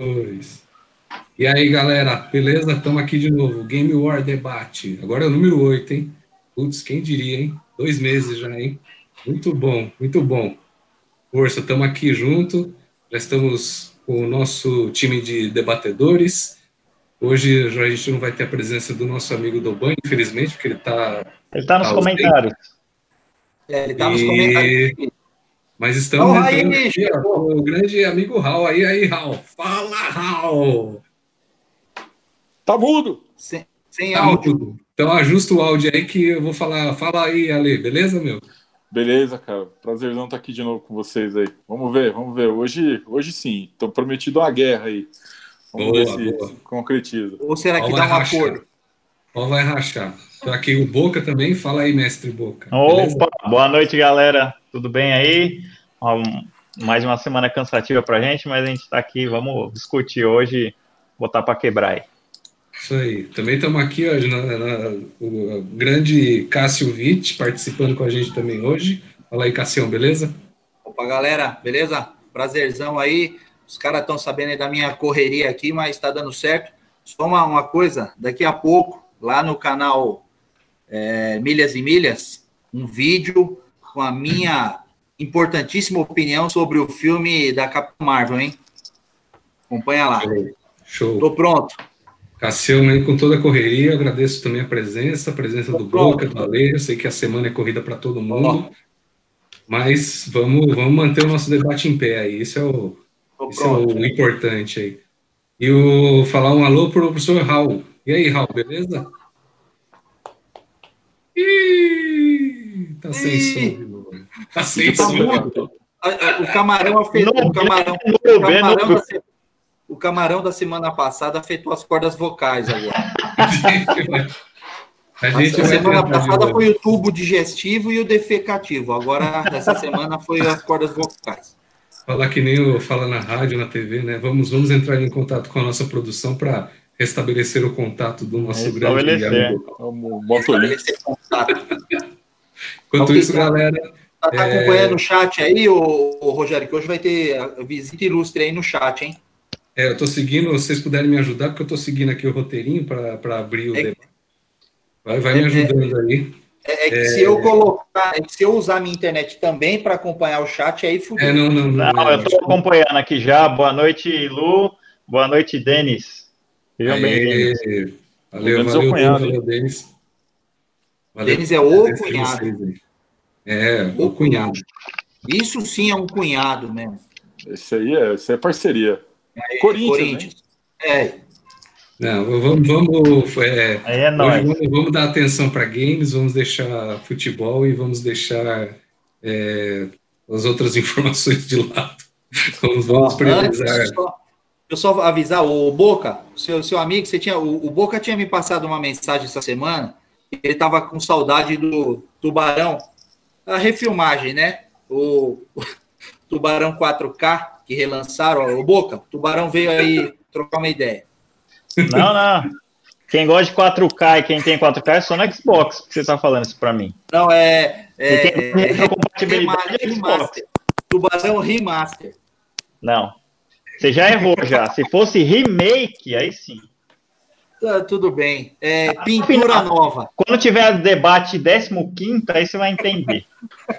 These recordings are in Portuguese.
Dois. E aí, galera, beleza? Estamos aqui de novo. Game War Debate. Agora é o número 8, hein? Putz, quem diria, hein? Dois meses já, hein? Muito bom, muito bom. Força, estamos aqui junto. Já estamos com o nosso time de debatedores. Hoje a gente não vai ter a presença do nosso amigo Doban, infelizmente, porque ele está. Ele está nos tá comentários. É, ele está nos comentários. Mas estamos oh, aí, aqui, ó, o grande amigo Raul. Aí, aí, Raul. Fala, Raul! Tá mudo! Sem, sem tá áudio. Mudo. Então ajusta o áudio aí que eu vou falar. Fala aí, Ale, beleza, meu? Beleza, cara. Prazerzão estar aqui de novo com vocês aí. Vamos ver, vamos ver. Hoje, hoje sim. Tô prometido uma guerra aí. Vamos boa, ver se, boa. se concretiza. Ou será que dá um acordo? Qual vai rachar? Tô aqui o Boca também. Fala aí, mestre Boca. Opa, beleza? boa noite, galera. Tudo bem aí? Mais uma semana cansativa para a gente, mas a gente está aqui, vamos discutir hoje, botar para quebrar aí. Isso aí. Também estamos aqui, ó, na, na, o grande Cássio Witt participando com a gente também hoje. Fala aí, Cassião, beleza? Opa, galera, beleza? Prazerzão aí. Os caras estão sabendo da minha correria aqui, mas está dando certo. Só uma, uma coisa, daqui a pouco, lá no canal é, Milhas e Milhas, um vídeo com a minha importantíssima opinião sobre o filme da Capitã Marvel, hein? Acompanha lá. Show. Show. Tô pronto. Cassião, aí, com toda a correria, agradeço também a presença, a presença Tô do pronto. Boca, do Ale, eu sei que a semana é corrida para todo mundo, mas vamos, vamos manter o nosso debate em pé aí, isso é o, isso é o importante aí. E o, falar um alô para o professor Raul. E aí, Raul, beleza? Ih, tá sem som. Tá sem som. O camarão afetou. O camarão, o camarão, da, o camarão da semana passada afetou as cordas vocais agora. A, gente a semana passada foi o tubo digestivo e o defecativo. Agora, essa semana, foi as cordas vocais. Falar que nem eu falo na rádio, na TV, né? Vamos, vamos entrar em contato com a nossa produção para restabelecer o contato do nosso é, grande contato. Enquanto isso, galera. Tá, tá é... acompanhando o chat aí, ô, ô, Rogério, que hoje vai ter visita ilustre aí no chat, hein? É, eu tô seguindo, vocês puderem me ajudar, porque eu tô seguindo aqui o roteirinho para abrir o é, debate. Vai, vai é, me ajudando aí. É, é que se eu colocar, é que se eu usar a minha internet também para acompanhar o chat, aí fudeu. É, não, não, não, não, eu tô acompanhando aqui já. Boa noite, Lu. Boa noite, Denis. Sejam bem-vindos. Valeu, valeu, valeu, valeu, Denis. Denis é o cunhado. É, o, cunhado. Isso sim é um cunhado mesmo. Esse aí é, esse é parceria. É, Corinthians. Corinthians. Né? É. Não, vamos, vamos, é, é vamos, vamos, dar atenção para games, vamos deixar futebol e vamos deixar é, as outras informações de lado. Vamos, vamos priorizar. Eu só avisar, o Boca, seu, seu amigo, você tinha, o, o Boca tinha me passado uma mensagem essa semana, ele estava com saudade do Tubarão, a refilmagem, né? O, o Tubarão 4K, que relançaram, o Boca, o Tubarão veio aí trocar uma ideia. Não, não. Quem gosta de 4K e quem tem 4K é só no Xbox que você está falando isso para mim. Não, é. é, é, é compatibilidade remaster. Tubarão Remaster. Não. Você já errou já. Se fosse remake, aí sim. Tá, tudo bem. É, pintura Afinal, nova. Quando tiver debate 15, aí você vai entender.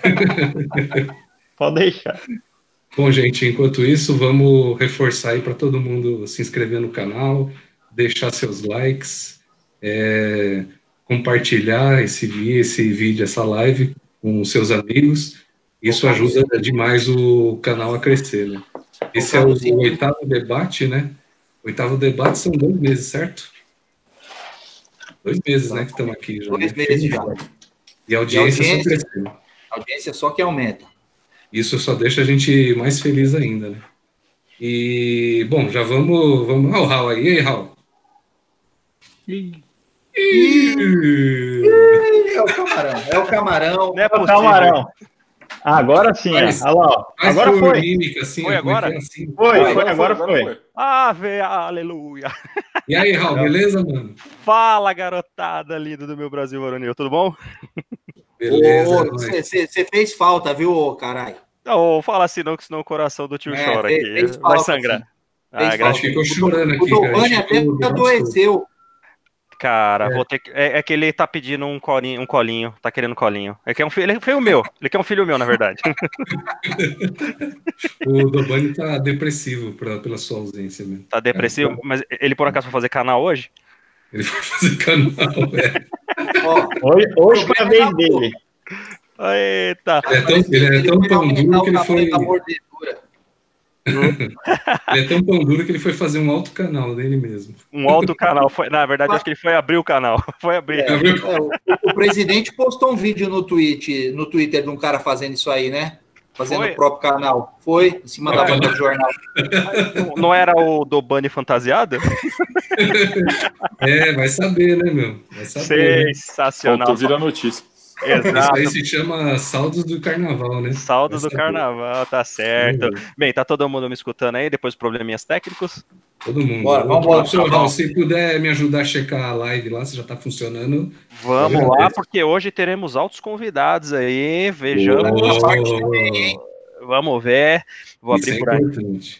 Pode deixar. Bom, gente, enquanto isso, vamos reforçar aí para todo mundo se inscrever no canal, deixar seus likes, é, compartilhar esse, esse vídeo, essa live com seus amigos. Isso ajuda demais o canal a crescer, né? Esse é o, o oitavo debate, né? Oitavo debate são dois meses, certo? Dois meses, né, que estamos aqui. Já, dois meses já. E a audiência, e audiência só crescendo. A audiência só que aumenta. Isso só deixa a gente mais feliz ainda, né? E, bom, já vamos... vamos... Olha o Raul aí. E aí, Raul? Ih. É o camarão, é o camarão. Não é, é o camarão. Agora sim, mas, olha lá. Agora foi. Mímica, assim, foi agora? É assim? Foi, foi, foi, agora foi. foi. Ave, aleluia. E aí, Raul, beleza, mano? Fala, garotada linda do meu Brasil varonil, tudo bom? Beleza. Você fez falta, viu, caralho? Não, fala assim não, que senão o coração do tio é, chora fez, aqui. Fez vai sangrar. Ah, a gente ficou chorando aqui. O Dobani até adoeceu. Cara, é. vou ter que. É, é, que ele tá pedindo um colinho, um colinho, tá querendo um colinho. É que é um filho, ele foi o meu. Ele quer um filho meu, na verdade. o Dobani tá depressivo pra, pela sua ausência mesmo. Tá depressivo? É, tá... Mas ele por acaso vai fazer canal hoje? Ele vai fazer canal, é. hoje hoje foi a vez dele. Eita. Ele é tão, ele é tão pão duro que ele foi. Ele é tão pão duro que ele foi fazer um alto canal dele mesmo. Um alto canal. Foi, na verdade, acho que ele foi abrir o canal. Foi abrir. É, é, o, o, presidente postou um vídeo no, tweet, no Twitter de um cara fazendo isso aí, né? Fazendo foi? o próprio canal. Foi, em cima da banca do jornal. Não era o do Bunny fantasiado? É, vai saber, né, meu? Vai saber. Sensacional. Faltou vir a notícia. Exato. Isso aí se chama saldos do carnaval, né? Saldos do carnaval, tá certo. Bem, tá todo mundo me escutando aí, depois probleminhas técnicos? Todo mundo. Bora, vamos embora. Se puder me ajudar a checar a live lá, se já tá funcionando. Vamos lá, porque hoje teremos altos convidados aí, vejamos. Oh. Vamos ver. Vou Isso abrir é por aí. Importante.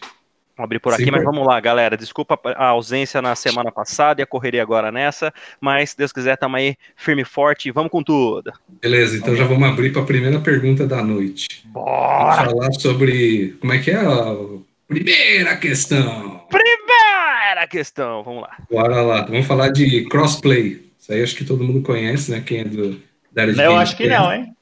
Vou abrir por aqui, Sim, mas vamos lá, galera. Desculpa a ausência na semana passada e a correria agora nessa, mas se Deus quiser, estamos aí firme e forte e vamos com tudo. Beleza, então já vamos abrir para a primeira pergunta da noite. Bora! Vamos falar sobre como é que é a primeira questão. Primeira questão, vamos lá. Bora lá, vamos falar de crossplay. Isso aí acho que todo mundo conhece, né? Quem é do, da área de Eu acho que não, hein?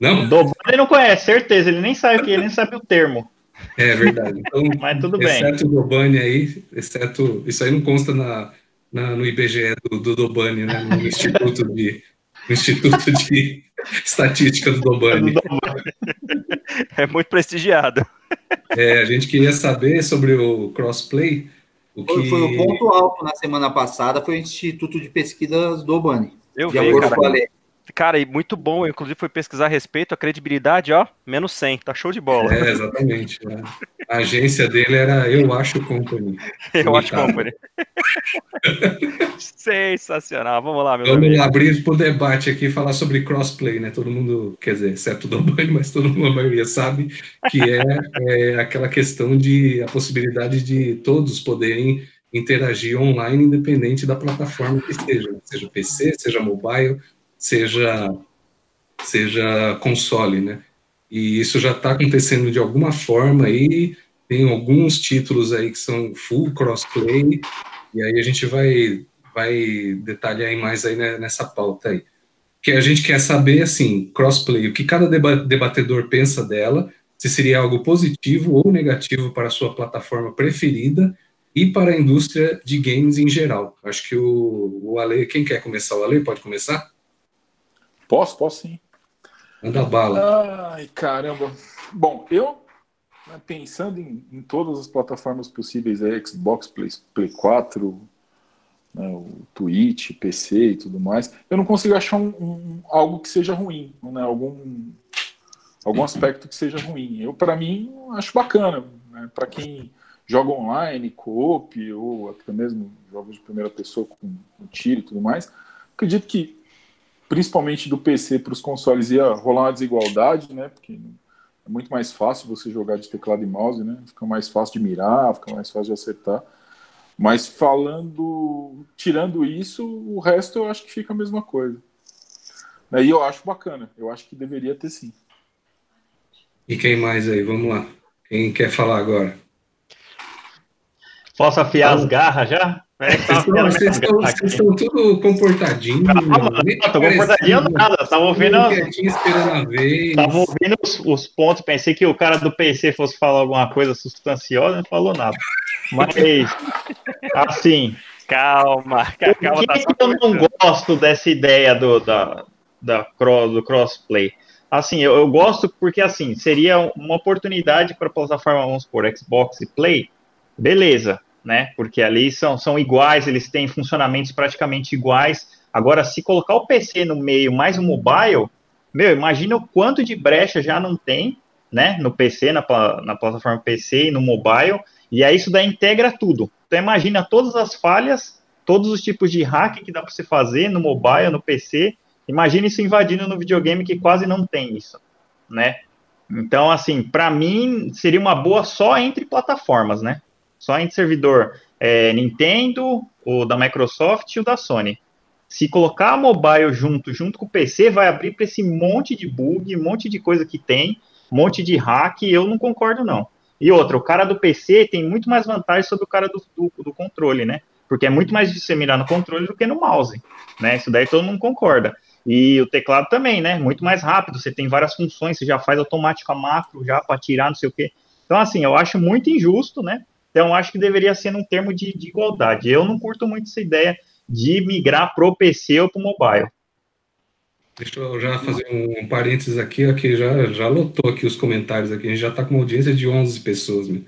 Não? Do ele não conhece, certeza. Ele nem sabe o que, ele nem sabe o termo. É verdade. Então, Mas tudo bem. Exceto o Dobani aí, exceto. Isso aí não consta na, na no IBGE do, do Dobani, né? No Instituto de, no Instituto de Estatística do Dobani. É muito prestigiado. É, a gente queria saber sobre o crossplay. O que... Foi o ponto alto na semana passada, foi o Instituto de Pesquisas do Obani. Eu vi, cara. Cara, e muito bom. Eu, inclusive, fui pesquisar a respeito. A credibilidade, ó, menos 100. Tá show de bola. É, exatamente. Né? A agência dele era Eu Acho Company. Eu Acho Company. Sensacional. Vamos lá, meu Vamos amigo. abrir para o debate aqui falar sobre crossplay, né? Todo mundo, quer dizer, exceto do banho, mas todo mundo, a maioria sabe que é, é aquela questão de a possibilidade de todos poderem interagir online, independente da plataforma que esteja, seja PC, seja mobile, seja, seja console, né? E isso já está acontecendo de alguma forma aí, tem alguns títulos aí que são full crossplay, e aí a gente vai, vai detalhar mais aí nessa pauta aí. Que a gente quer saber, assim, crossplay, o que cada debatedor pensa dela, se seria algo positivo ou negativo para a sua plataforma preferida e para a indústria de games em geral. Acho que o, o Ale, quem quer começar? O Ale pode começar? Posso? Posso sim. Manda bala. Ai, caramba. Bom, eu, né, pensando em, em todas as plataformas possíveis, aí, Xbox, Play, Play 4, né, o Twitch, PC e tudo mais, eu não consigo achar um, um algo que seja ruim, né, algum, algum aspecto que seja ruim. Eu, para mim, acho bacana. Né, para quem joga online, co-op, ou até mesmo jogos de primeira pessoa com, com tiro e tudo mais, acredito que principalmente do PC para os consoles, ia rolar uma desigualdade, né? Porque é muito mais fácil você jogar de teclado e mouse, né? Fica mais fácil de mirar, fica mais fácil de acertar. Mas falando, tirando isso, o resto eu acho que fica a mesma coisa. E eu acho bacana, eu acho que deveria ter sim. E quem mais aí? Vamos lá. Quem quer falar agora? Posso afiar as garras já? É, vocês, estão, vocês estão tudo comportadinho. Calma, não, tô comportadinho nada. Tava ouvindo. esperando a vez. Tava ouvindo os, os, pontos. Pensei que o cara do PC fosse falar alguma coisa substanciosa, não falou nada. Mas, assim. Calma, calma. Por que, tá que eu não gosto dessa ideia do, da, da, do crossplay? Assim, eu, eu gosto porque, assim, seria uma oportunidade para a plataforma, vamos supor, Xbox e Play. Beleza né? Porque ali são, são iguais, eles têm funcionamentos praticamente iguais. Agora, se colocar o PC no meio mais o mobile, meu, imagina o quanto de brecha já não tem, né? No PC, na, na plataforma PC e no mobile, e aí isso daí integra tudo. Então, imagina todas as falhas, todos os tipos de hack que dá para você fazer no mobile, no PC. Imagina isso invadindo no videogame que quase não tem isso, né? Então, assim, para mim seria uma boa só entre plataformas, né? Só entre servidor é, Nintendo, o da Microsoft e o da Sony. Se colocar mobile junto, junto com o PC, vai abrir para esse monte de bug, monte de coisa que tem, monte de hack, eu não concordo, não. E outra, o cara do PC tem muito mais vantagem sobre o cara do, do, do controle, né? Porque é muito mais difícil mirar no controle do que no mouse, né? Isso daí todo mundo concorda. E o teclado também, né? Muito mais rápido, você tem várias funções, você já faz automático a macro já para tirar, não sei o quê. Então, assim, eu acho muito injusto, né? Então, acho que deveria ser num termo de, de igualdade. Eu não curto muito essa ideia de migrar pro PC ou pro mobile. Deixa eu já fazer um parênteses aqui, aqui já, já lotou aqui os comentários aqui, a gente já está com uma audiência de 11 pessoas. Né?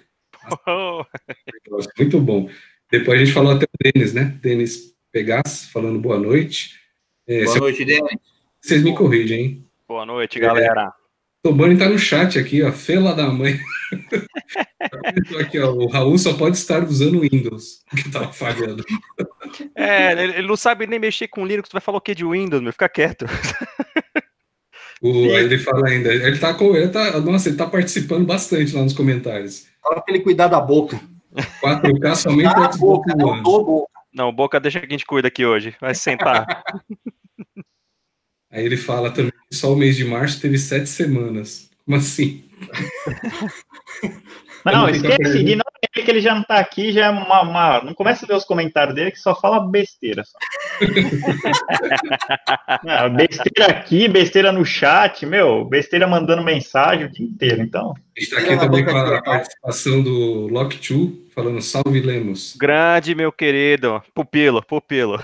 Muito bom. Depois a gente falou até o Denis, né? Denis Pegas, falando boa noite. É, boa noite, Denis. Vocês me corrigem, hein? Boa noite, galera. Tobani tá no chat aqui, ó. Fela da mãe. aqui, ó, o Raul só pode estar usando Windows, que tá falhando. É, ele não sabe nem mexer com Linux, tu vai falar o que de Windows, meu? Fica quieto. O, ele fala ainda, ele tá com. Ele tá, nossa, ele tá participando bastante lá nos comentários. Fala pra ele cuidar da boca. 4K somente a boca, não boca. Não, boca deixa que a gente cuida aqui hoje. Vai sentar. Aí ele fala também que só o mês de março teve sete semanas. Como assim? Não, esquece, ignora ele que ele já não tá aqui, já é uma, uma, Não começa a ver os comentários dele que só fala besteira. Só. não, besteira aqui, besteira no chat, meu, besteira mandando mensagem o dia inteiro, então. Está aqui também com a participação do Lock 2, falando salve Lemos. Grande, meu querido. Pupilo, pupilo.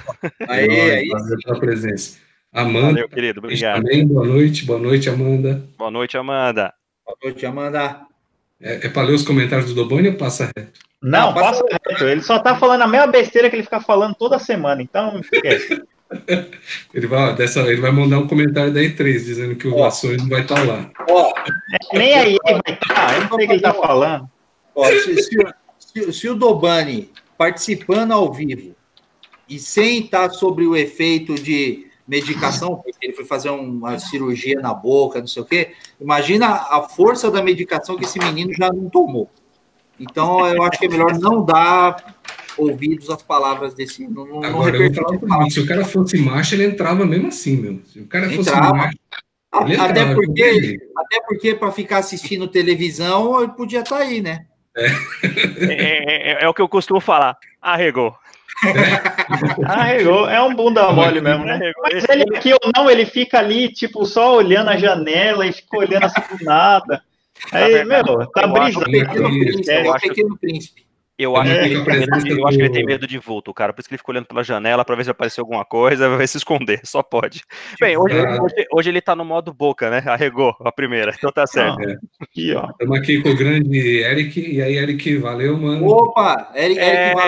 Aí, aí. pela presença. Amanda. Valeu, querido, obrigado. Também, boa noite, boa noite, Amanda. Boa noite, Amanda. Boa noite, Amanda. É, é para ler os comentários do Doboni ou passa reto? Não, Não passa, passa reto. Ele só tá falando a mesma besteira que ele fica falando toda semana, então esquece. ele, vai, dessa, ele vai mandar um comentário da E3 dizendo que o oh. Ações não vai estar tá lá. Oh. É, nem aí ele vai estar, tá, eu não sei o que ele tá falando. Oh, se, se, se, se o Dobani participando ao vivo e sem estar sobre o efeito de medicação, porque ele foi fazer uma cirurgia na boca, não sei o quê. Imagina a força da medicação que esse menino já não tomou. Então, eu acho que é melhor não dar ouvidos às palavras desse. Não, não Agora, eu vou falar se o cara fosse macho, ele entrava mesmo assim, meu. Se o cara fosse entrava. macho. Até porque, até porque para ficar assistindo televisão, ele podia estar tá aí, né? É. É, é, é, o que eu costumo falar. Arregou. Arregou, é um bunda mole mesmo, né? Mas ele aqui ou não, ele fica ali, tipo, só olhando a janela e fica olhando assim do nada. Aí, meu, tá brisando. É o pequeno príncipe. Eu acho, é, que ele tem medo de, eu acho que ele tem medo de vulto, cara. Por isso que ele ficou olhando pela janela para ver se apareceu alguma coisa, vai se esconder, só pode. Bem, hoje, hoje, hoje, ele tá no modo boca, né? Arregou a primeira, então tá certo. É. Aqui, ó. Estamos aqui com o grande Eric, e aí, Eric, valeu, mano. Opa, Eric, Eric,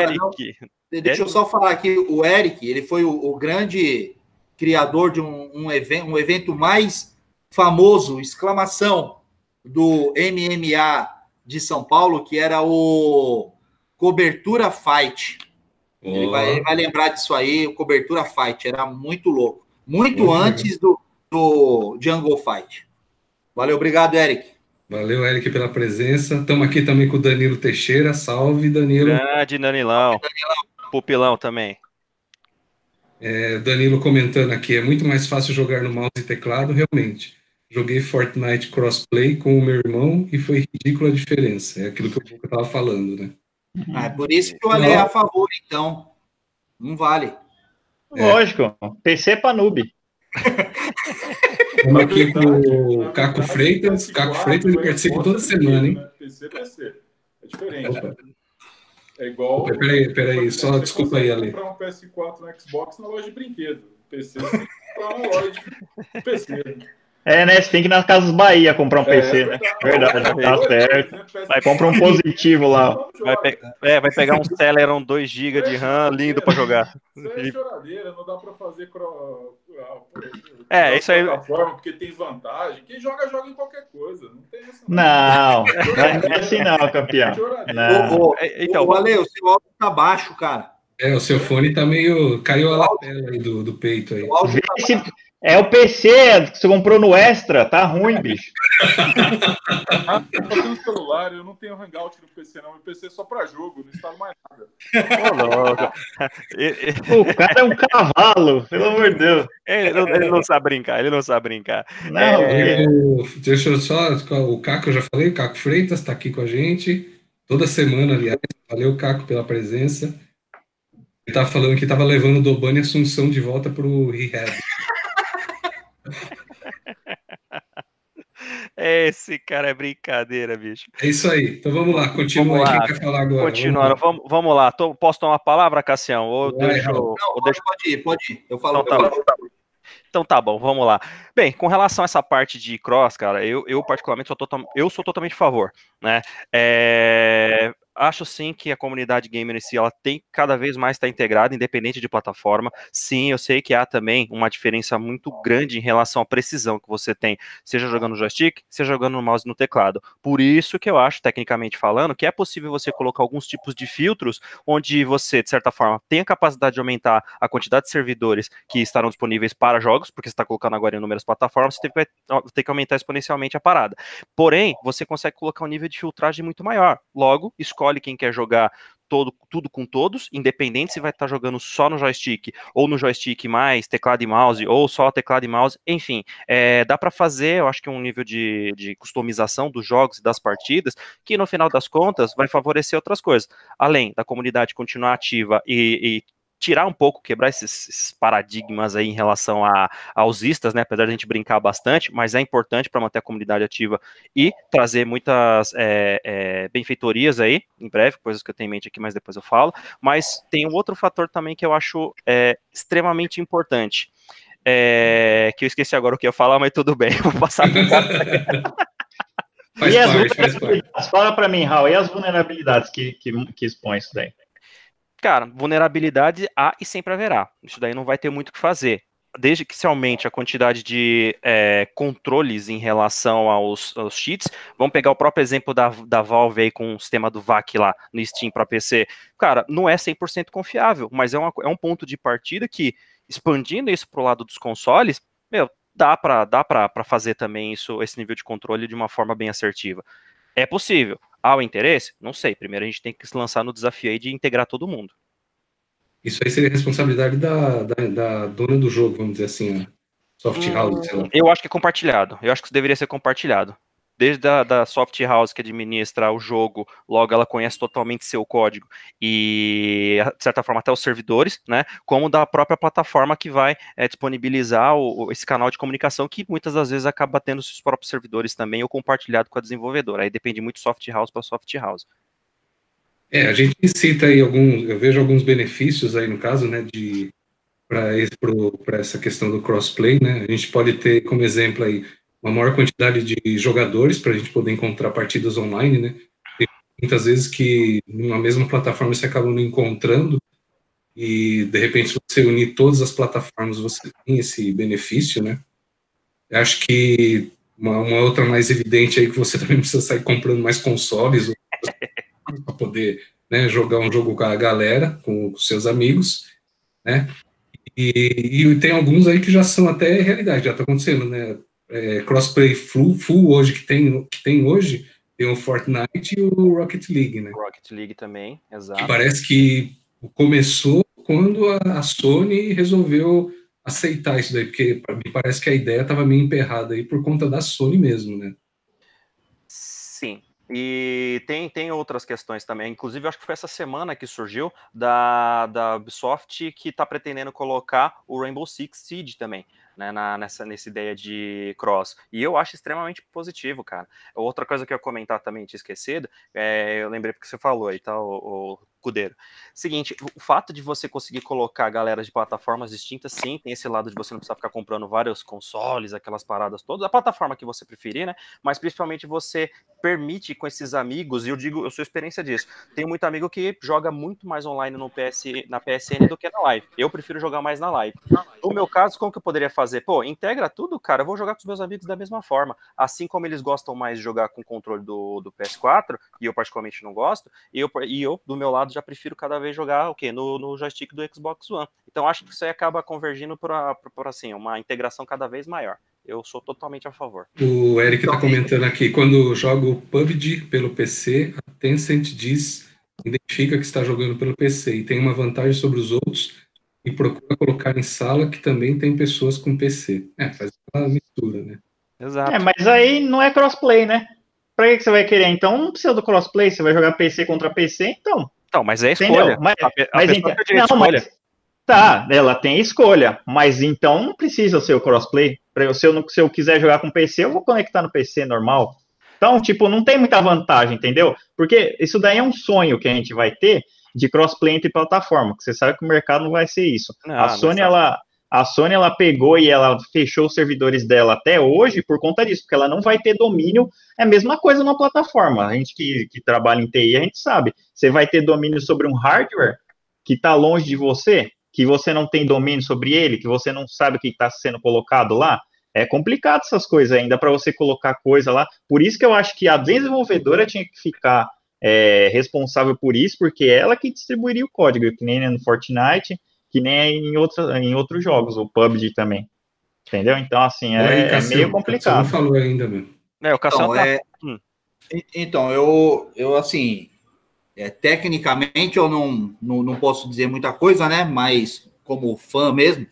Eric. Deixa eu só falar aqui, o Eric, ele foi o, o grande criador de um, um, evento, um evento mais famoso, exclamação, do MMA de São Paulo, que era o Cobertura Fight. Oh. Ele, vai, ele, vai, lembrar disso aí, o Cobertura Fight, era muito louco. Muito oh, antes do, do Jungle Fight. Valeu, obrigado, Eric. Valeu, Eric, pela presença. Estamos aqui também com o Danilo Teixeira. Salve, Danilo. Grande Danilão. Danilão. Pupilão também. É, Danilo comentando aqui, é muito mais fácil jogar no mouse e teclado, realmente. Joguei Fortnite crossplay com o meu irmão e foi ridícula a diferença. É aquilo que eu estava falando, né? Ah, é por isso que eu olhei a favor, então. Não vale. É. Lógico, PC para noob. Vamos aqui com o Caco Freitas. Caco Freitas ele participa toda semana, hein? PC, PC. É diferente. Opa. É igual. Peraí, peraí, só desculpa aí, Ale. comprar um PS4 no Xbox na loja de brinquedo. PC, você comprar na loja de PC. É, né? Você tem que ir nas Casas Bahia comprar um é, PC, né? Verdade, tá certo. Vai comprar um positivo lá. Vai, pe é, vai pegar um Celeron 2 GB de RAM lindo pra jogar. Isso é choradeira, não dá pra fazer é, isso aí. Porque tem vantagem. Quem joga, joga em qualquer coisa. Não tem essa. Não, não é assim não, campeão. Não. Ô, ô, então, ô, Ale, o seu áudio tá baixo, cara. É, o seu fone tá meio. Caiu a lapela aí do, do peito aí. Vê se, É o PC que você comprou no Extra, tá ruim, bicho. ah, eu tô no celular, eu não tenho Hangout no PC, não. Meu PC é só pra jogo, não instalo mais nada. o cara é um cavalo, pelo amor de Deus. Ele não, ele não sabe brincar, ele não sabe brincar. Não, é... eu, deixa eu só. O Caco, eu já falei, o Caco Freitas está aqui com a gente. Toda semana, aliás. Valeu, Caco, pela presença. Ele tava falando que tava levando o Dobani Assunção de volta pro rehab. Esse cara é brincadeira, bicho. É isso aí. Então vamos lá, continua vamos aí. Lá. Quem quer falar agora? Continuando, vamos, vamos, vamos lá. Tô, posso tomar uma palavra, Cassião? Ou Vai, deixo, não, ou deixo... Pode ir, pode ir. Eu falo. Então, tá, eu falo. Então tá bom, vamos lá. Bem, com relação a essa parte de cross, cara, eu, eu particularmente sou, total, eu sou totalmente a favor, né? É, acho sim que a comunidade gamer em si ela tem cada vez mais estar tá integrada, independente de plataforma. Sim, eu sei que há também uma diferença muito grande em relação à precisão que você tem, seja jogando no joystick, seja jogando no mouse e no teclado. Por isso que eu acho, tecnicamente falando, que é possível você colocar alguns tipos de filtros onde você, de certa forma, tem a capacidade de aumentar a quantidade de servidores que estarão disponíveis para jogos, porque você está colocando agora em inúmeras plataformas, você tem que, tem que aumentar exponencialmente a parada. Porém, você consegue colocar um nível de filtragem muito maior. Logo, escolhe escolhe quem quer jogar todo, tudo com todos, independente se vai estar tá jogando só no joystick ou no joystick mais teclado e mouse ou só teclado e mouse, enfim, é, dá para fazer, eu acho que um nível de, de customização dos jogos e das partidas que no final das contas vai favorecer outras coisas, além da comunidade continuar ativa e, e tirar um pouco, quebrar esses, esses paradigmas aí em relação a, aos istas, né? Apesar de a gente brincar bastante, mas é importante para manter a comunidade ativa e trazer muitas é, é, benfeitorias aí, em breve, coisas que eu tenho em mente aqui, mas depois eu falo. Mas tem um outro fator também que eu acho é, extremamente importante. É, que eu esqueci agora o que eu ia falar, mas tudo bem, vou passar e as vulnerabilidades? Fala para mim, Raul, e as vulnerabilidades que, que, que expõe isso daí? Cara, vulnerabilidade há e sempre haverá. Isso daí não vai ter muito o que fazer. Desde que se aumente a quantidade de é, controles em relação aos, aos, cheats, vamos pegar o próprio exemplo da, da Valve aí com o sistema do VAC lá no Steam para PC. Cara, não é 100% confiável, mas é, uma, é um ponto de partida que, expandindo isso para o lado dos consoles, meu, dá para dá fazer também isso, esse nível de controle de uma forma bem assertiva. É possível. Há o interesse? Não sei. Primeiro a gente tem que se lançar no desafio aí de integrar todo mundo. Isso aí seria responsabilidade da, da, da dona do jogo, vamos dizer assim, soft house. Hum, eu acho que é compartilhado. Eu acho que isso deveria ser compartilhado desde a da soft house que administra o jogo, logo ela conhece totalmente seu código e, de certa forma, até os servidores, né? Como da própria plataforma que vai é, disponibilizar o, esse canal de comunicação que muitas das vezes acaba tendo seus próprios servidores também ou compartilhado com a desenvolvedora. Aí depende muito soft house para soft house. É, a gente cita aí alguns, eu vejo alguns benefícios aí no caso, né, de para essa questão do crossplay, né? A gente pode ter como exemplo aí uma maior quantidade de jogadores para a gente poder encontrar partidas online, né? Tem muitas vezes que numa mesma plataforma você acaba não encontrando e de repente se você unir todas as plataformas você tem esse benefício, né? Eu acho que uma, uma, outra mais evidente aí que você também precisa sair comprando mais consoles para poder né, jogar um jogo com a galera, com, com seus amigos, né? E, e, tem alguns aí que já são até realidade, já está acontecendo, né? É, crossplay full, full hoje que tem, que tem hoje, tem o Fortnite e o Rocket League, né? Rocket League também, exato. Que parece que começou quando a Sony resolveu aceitar isso daí, porque me parece que a ideia estava meio emperrada aí por conta da Sony mesmo, né? Sim. E tem, tem outras questões também. Inclusive, acho que foi essa semana que surgiu da, da Ubisoft que está pretendendo colocar o Rainbow Six Siege também né, na, nessa, nessa ideia de cross. E eu acho extremamente positivo, cara. Outra coisa que eu ia comentar também, tinha esquecido, é, eu lembrei porque você falou aí, tá, o, o Cudeiro. Seguinte, o fato de você conseguir colocar galera de plataformas distintas, sim, tem esse lado de você não precisar ficar comprando vários consoles, aquelas paradas todas, a plataforma que você preferir, né? Mas principalmente você permite com esses amigos, e eu digo, eu sou experiência disso. Tenho muito amigo que joga muito mais online no PS, na PSN do que na live. Eu prefiro jogar mais na live. No meu caso, como que eu poderia fazer? Pô, integra tudo, cara. Eu vou jogar com os meus amigos da mesma forma. Assim como eles gostam mais de jogar com o controle do, do PS4, e eu particularmente não gosto, e eu, e eu, do meu lado, já prefiro cada vez jogar o quê? No, no joystick do Xbox One. Então acho que isso aí acaba convergindo para assim, uma integração cada vez maior. Eu sou totalmente a favor. O Eric está comentando aqui, quando jogo PUBG pelo PC, a Tencent diz, identifica que está jogando pelo PC e tem uma vantagem sobre os outros e procura colocar em sala que também tem pessoas com PC. É, faz uma mistura, né? Exato. É, mas aí não é crossplay, né? Pra que você vai querer? Então não precisa do crossplay, você vai jogar PC contra PC, então. Então, mas é escolha. Mas, a, a mas, então, não. Mas, tá, ela tem escolha, mas então não precisa ser o crossplay. Se eu, se eu quiser jogar com PC, eu vou conectar no PC normal. Então, tipo, não tem muita vantagem, entendeu? Porque isso daí é um sonho que a gente vai ter de crossplay entre plataforma, que você sabe que o mercado não vai ser isso. Não, a Sony, ela, a Sony, ela pegou e ela fechou os servidores dela até hoje por conta disso, porque ela não vai ter domínio. É a mesma coisa na plataforma. A gente que, que trabalha em TI, a gente sabe. Você vai ter domínio sobre um hardware que está longe de você, que você não tem domínio sobre ele, que você não sabe o que está sendo colocado lá. É complicado essas coisas ainda para você colocar coisa lá. Por isso que eu acho que a desenvolvedora tinha que ficar é, responsável por isso, porque ela que distribuiria o código, que nem no Fortnite, que nem em, outra, em outros jogos, o PUBG também. Entendeu? Então, assim, é, é meio complicado. Não falou ainda, meu. É, o Cassiano então, tá... é... Hum. Então, eu, eu assim, é, tecnicamente eu não, não, não, posso dizer muita coisa, né? Mas como fã mesmo,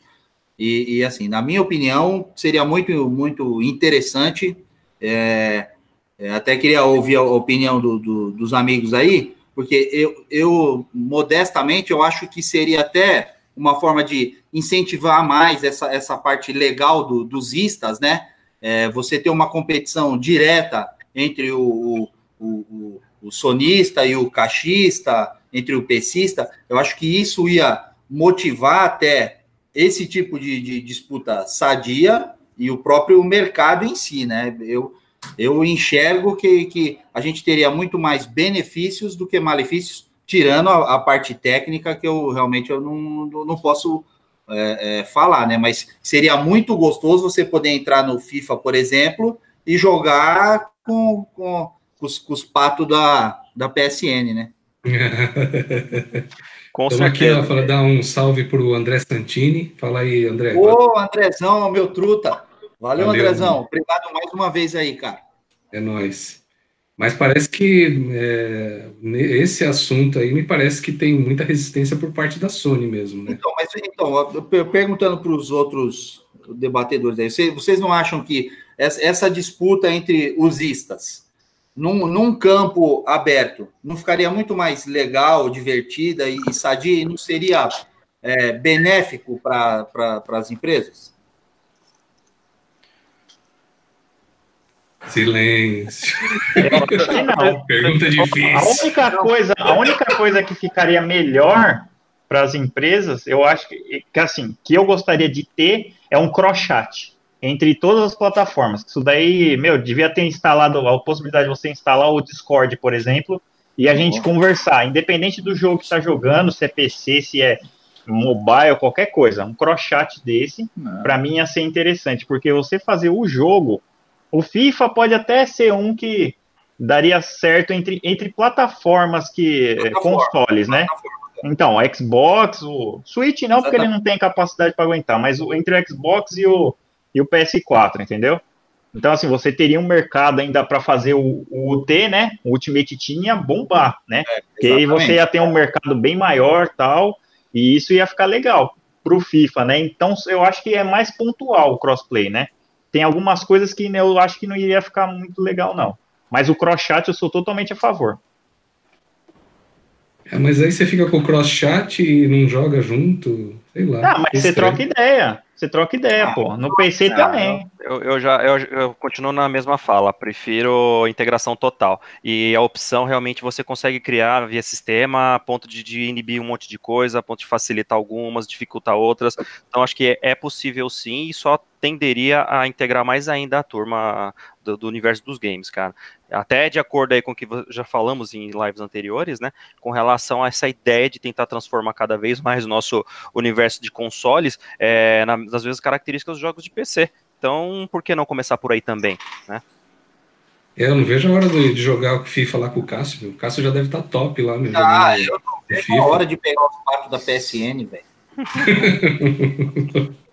e, e assim, na minha opinião, seria muito, muito interessante é, é, até queria ouvir a opinião do, do, dos amigos aí, porque eu, eu, modestamente, eu acho que seria até uma forma de incentivar mais essa, essa parte legal do, dos istas, né? É, você ter uma competição direta entre o, o, o, o sonista e o caixista, entre o pesista, eu acho que isso ia motivar até esse tipo de, de disputa sadia e o próprio mercado em si, né? Eu, eu enxergo que, que a gente teria muito mais benefícios do que malefícios, tirando a, a parte técnica que eu realmente eu não, não posso é, é, falar, né? Mas seria muito gostoso você poder entrar no FIFA, por exemplo, e jogar com, com, com os, com os patos da, da PSN, né? Com Estamos aqui, ó, fala, dar um salve para o André Santini. Fala aí, André. Ô, Andrezão, meu truta. Valeu, Valeu Andrezão. Mano. Obrigado mais uma vez aí, cara. É nóis. Mas parece que é, esse assunto aí me parece que tem muita resistência por parte da Sony mesmo, né? Então, mas então, perguntando para os outros debatedores aí, vocês não acham que essa disputa entre os istas num, num campo aberto não ficaria muito mais legal, divertida e, e sadia e não seria é, benéfico para pra, as empresas? Silêncio. Não. Pergunta difícil. A única coisa, a única coisa que ficaria melhor para as empresas, eu acho que, que, assim, que eu gostaria de ter é um cross-chat entre todas as plataformas. Isso daí, meu, devia ter instalado a possibilidade de você instalar o Discord, por exemplo, e a gente conversar, independente do jogo que está jogando, se é PC, se é mobile, qualquer coisa, um cross-chat desse, para mim ia ser interessante, porque você fazer o jogo o FIFA pode até ser um que daria certo entre, entre plataformas que plataforma, consoles, né? Então, o Xbox, o Switch não, porque ele não tem capacidade para aguentar, mas o, entre o Xbox e o, e o PS4, entendeu? Então, assim, você teria um mercado ainda para fazer o, o UT, né? O Ultimate Team ia bombar, né? É, porque aí você ia ter um mercado bem maior tal, e isso ia ficar legal para o FIFA, né? Então, eu acho que é mais pontual o crossplay, né? Tem algumas coisas que eu acho que não iria ficar muito legal, não. Mas o cross-chat eu sou totalmente a favor. É, mas aí você fica com o cross-chat e não joga junto, sei lá. Ah, mas você troca ideia. Você troca ideia, ah, pô. No PC também. Eu, eu já eu, eu, continuo na mesma fala. Prefiro integração total. E a opção realmente você consegue criar via sistema, a ponto de, de inibir um monte de coisa, a ponto de facilitar algumas, dificultar outras. Então acho que é, é possível sim e só tenderia a integrar mais ainda a turma do, do, universo dos games, cara. Até de acordo aí com o que já falamos em lives anteriores, né, com relação a essa ideia de tentar transformar cada vez mais o nosso universo de consoles é, nas mesmas características dos jogos de PC. Então, por que não começar por aí também, né? É, eu não vejo a hora de, de jogar o FIFA lá com o Cássio. O Cássio já deve estar tá top lá. Meu ah, eu não É a hora de pegar os patos da PSN, velho.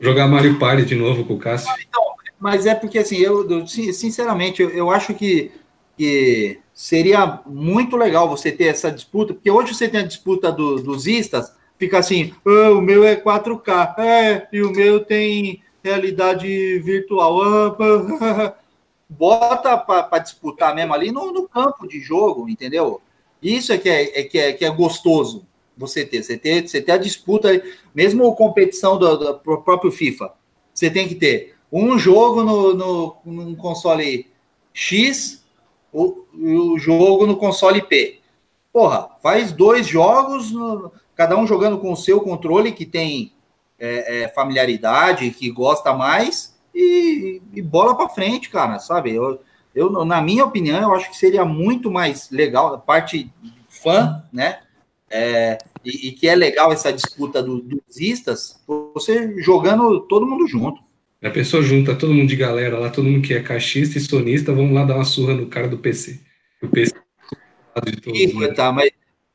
Jogar Mario Party de novo com o Cássio. Então, mas é porque, assim, eu, sinceramente, eu, eu acho que, que seria muito legal você ter essa disputa, porque hoje você tem a disputa do, dos istas, fica assim, oh, o meu é 4K, é, e o meu tem realidade virtual. Ah, Bota para disputar mesmo ali no, no, campo de jogo, entendeu? Isso é que é, é, que é, que é gostoso você ter. Você ter, você ter a disputa, mesmo competição do, do próprio FIFA. Você tem que ter um jogo no, no, console X, o, o jogo no console P. Porra, faz dois jogos, cada um jogando com o seu controle, que tem é, é, familiaridade, que gosta mais, e, e bola para frente, cara, sabe? Eu, eu, na minha opinião, eu acho que seria muito mais legal, a parte fã, né? É, e, e, que é legal essa disputa do, dos istas, você jogando todo mundo junto. A pessoa junta todo mundo de galera lá, todo mundo que é caixista e sonista, vamos lá dar uma surra no cara do PC. O PC de todos, Isso, né? tá, mas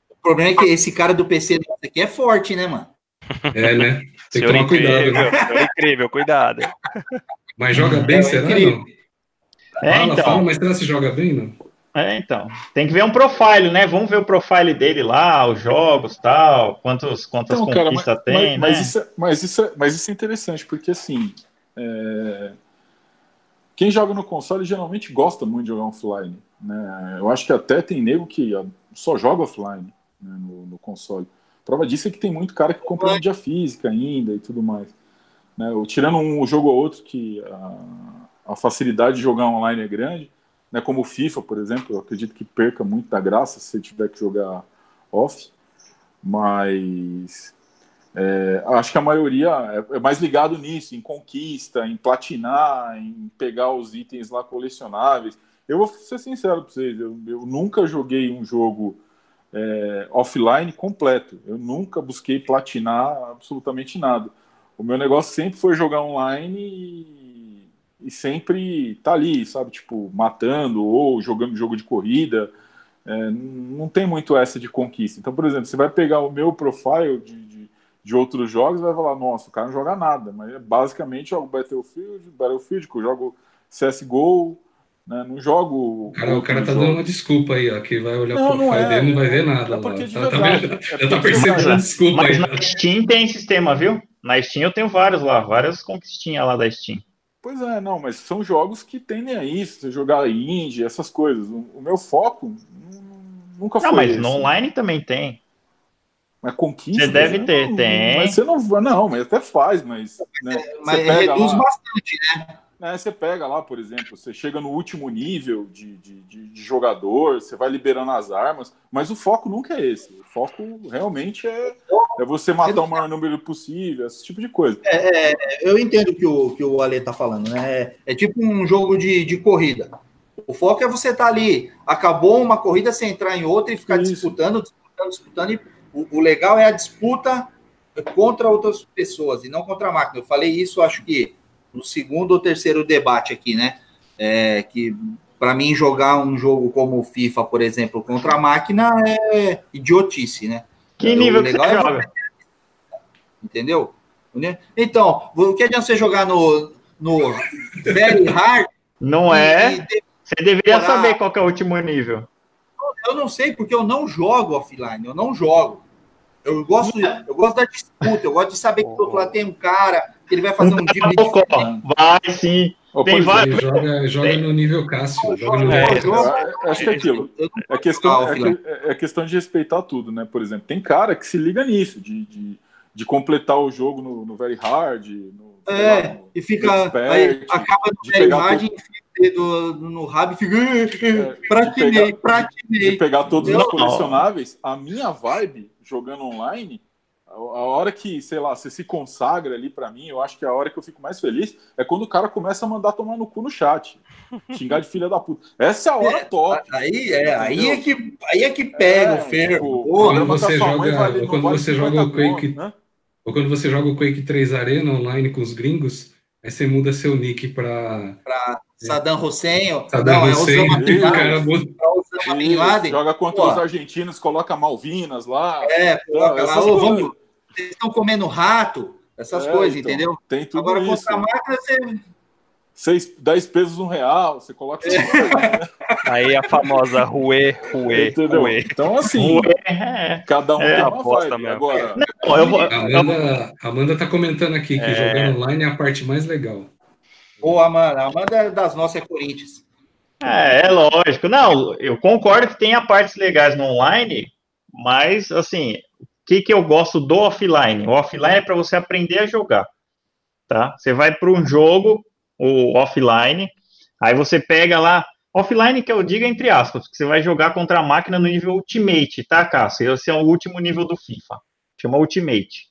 o problema é que esse cara do PC aqui é forte, né, mano? É, né? Tem que tomar cuidado. Né? É incrível, cuidado. Mas joga bem, é, será? Não? É, fala, então. fala, mas será que joga bem, não? É, então. Tem que ver um profile, né? Vamos ver o profile dele lá, os jogos tal, quantos, quantas então, conquistas cara, mas, tem, mas, né? Mas isso, é, mas, isso é, mas isso é interessante, porque assim. É... Quem joga no console geralmente gosta muito de jogar offline. Né? Eu acho que até tem nego que só joga offline né, no, no, console. Prova disso é que tem muito cara que compra mídia física ainda e tudo mais. Né? Tirando um jogo ou outro que a, a facilidade de jogar online é grande, né, como o FIFA, por exemplo, eu acredito que perca muito da graça se você tiver que jogar off, mas é, acho que a maioria é, é, mais ligado nisso, em conquista, em platinar, em pegar os itens lá colecionáveis. Eu vou ser sincero para vocês, eu, eu, nunca joguei um jogo é, offline completo, eu nunca busquei platinar absolutamente nada. O meu negócio sempre foi jogar online e e sempre tá ali, sabe? Tipo, matando ou jogando jogo de corrida. É, não tem muito essa de conquista. Então, por exemplo, você vai pegar o meu profile de, de, de outros jogos vai falar, nossa, o cara não joga nada, mas é basicamente jogo Battlefield, Battlefield, que eu jogo CSGO, né? Não jogo. Cara, o cara tá dando uma desculpa aí, ó. Que vai olhar não, o profile é, dele e não vai ver nada. É porque lá. Tá, tá, é tá percebendo a desculpa Mas aí. na Steam tem sistema, viu? Na Steam eu tenho vários lá, várias conquistinhas lá da Steam. Pois é, não, mas são jogos que tendem a isso, jogar indie, essas coisas. O, o meu foco nunca foi. Não, mas esse. no online também tem. Mas conquista. Você deve ter, não, tem. Mas você não. Não, mas até faz, mas. Né, mas reduz lá, bastante, né? né? Você pega lá, por exemplo, você chega no último nível de, de, de, de, jogador, você vai liberando as armas, mas o foco nunca é esse. O foco realmente é, é você matar o maior número possível, esse tipo de coisa. É, é, eu entendo que o que o Ale tá falando, né? É, é tipo um jogo de, de corrida. O foco é você estar tá ali, acabou uma corrida, você entrar em outra e ficar Isso. disputando, disputando, disputando. E o, o legal é a disputa contra outras pessoas e não contra a máquina. Eu falei isso, acho que no segundo ou terceiro debate aqui, né? É, que para mim jogar um jogo como o FIFA, por exemplo, contra a máquina é idiotice, né? Que nível legal que você é joga? Entendeu? Então, o que adianta você jogar no, no Very Hard? Não é? Você deveria saber qual é o último nível. Eu não sei, porque eu não jogo offline, eu não jogo. Eu gosto, eu gosto da disputa, eu gosto de saber que do outro lado tem um cara que ele vai fazer um drible Vai sim. Tem vários... joga, joga no nível Cássio. Joga no é, nível Cássio. Acho que é aquilo. É questão, é, é, questão de respeitar tudo, né? Por exemplo, tem cara que se liga nisso, de, de, de completar o jogo no, no Very Hard. No, é, lá, no, e fica. Expert, aí acaba no Very Hard, o dedo no rabo e fica. É, pratinei, pratinei. De pegar todos os colecionáveis. A minha vibe jogando online a hora que, sei lá, você se consagra ali para mim, eu acho que a hora que eu fico mais feliz é quando o cara começa a mandar tomar no cu no chat. Xingar de filha da puta. Essa é a hora é, top. Aí é, aí é que, aí é que pega é, o ferro. Tipo, quando você joga, vale, quando você joga o Quake, né? ou quando você joga o Quake 3 Arena online com os gringos, aí você muda seu nick para Saddam Hussein. Saddam não, Hussein, é o cara Osama Bin Laden. Joga contra Pô. os argentinos, coloca Malvinas lá. É, coloca lá. Ô, vamos, vocês estão comendo rato, essas é, coisas, então, entendeu? Tem tudo Agora, isso. contra a máquina, você seis, 10 pesos um real, você coloca é. né? Aí a famosa ruê, ruê, ruê. Então, assim, ruê, cada um é, tem uma vibe. Mesmo. Agora, não, eu vou, Amanda, Amanda tá comentando aqui que é... jogar online é a parte mais legal. Boa, Amanda. Amanda é das nossas é Corinthians. É, é lógico. Não, eu concordo que tem a partes legais no online, mas, assim, o que, que eu gosto do offline? O offline é para você aprender a jogar, tá? Você vai para um jogo, o offline. Aí você pega lá, offline que eu digo entre aspas, que você vai jogar contra a máquina no nível Ultimate, tá, Cássio? Esse é o último nível do FIFA. Chama Ultimate.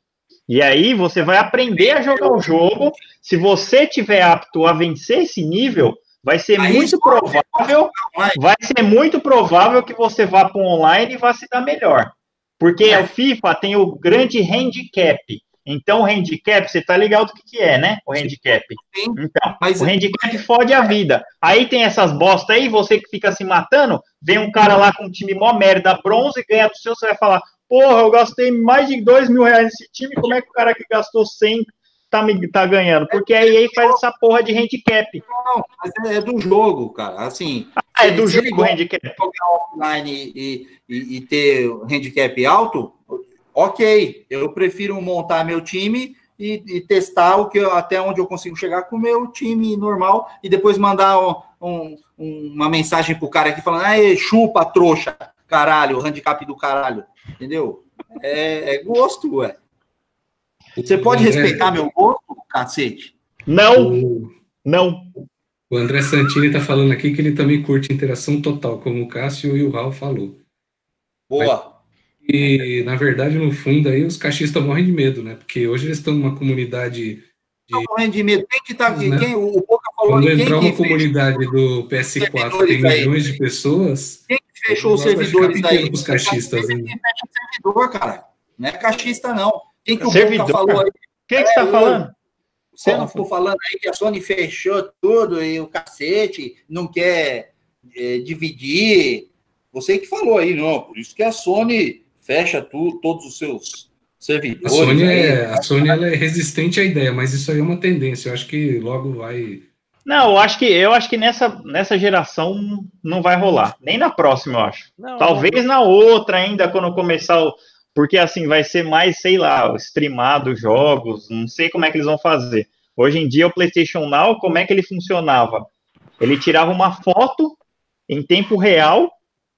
E aí você vai aprender a jogar o jogo. Se você tiver apto a vencer esse nível, vai ser aí muito provável, vai ser muito provável que você vá para o online e vá se dar melhor. Porque é. o FIFA tem o grande handicap. Então, o handicap, você tá ligado do que, que é, né? O handicap. Sim, então, mas... o handicap fode a vida. Aí tem essas bosta aí, você que fica se matando, vem um cara lá com um time mó merda, bronze, ganha do seu, você vai falar, porra, eu gastei mais de dois mil reais nesse time, como é que o cara que gastou 100 tá, me, tá ganhando? Porque a EA faz essa porra de handicap. Não, mas é do jogo, cara. Assim. Ah, é do jogo o handicap. Jogar offline e, e, e ter handicap alto, ok, eu prefiro montar meu time e, e testar o que eu, até onde eu consigo chegar com o meu time normal e depois mandar um, um, uma mensagem pro cara aqui falando, ah, chupa, trouxa, caralho, handicap do caralho, entendeu? É, é gosto, ué. Você pode André... respeitar meu gosto, cacete? Não, o... não. O André Santini está falando aqui que ele também curte interação total, como o Cássio e o Raul falou. Boa. E, na verdade, no fundo, aí os caixistas morrem de medo, né? Porque hoje eles estão numa comunidade. De... Estão morrendo de medo. Quem que tá. Né? Quem, o Boca falou Quando entrar uma comunidade do PS4 tem milhões aí. de pessoas. Quem que fechou os servidores aí? Os ainda. Quem fecha o servidor, cara. Não é caixista, não. Quem que o servidor? Boca falou aí? Quem que você tá é, falando? Você não ficou falando aí que a Sony fechou tudo e o cacete não quer é, dividir. Você que falou aí, não. Por isso que a Sony fecha tu, todos os seus servidores. A Sony, é, a Sony ela é resistente à ideia, mas isso aí é uma tendência. Eu acho que logo vai. Não, eu acho que eu acho que nessa, nessa geração não vai rolar. Nem na próxima, eu acho. Não, Talvez não. na outra ainda, quando começar o. Porque assim, vai ser mais, sei lá, streamado jogos, não sei como é que eles vão fazer. Hoje em dia, o PlayStation Now, como é que ele funcionava? Ele tirava uma foto em tempo real,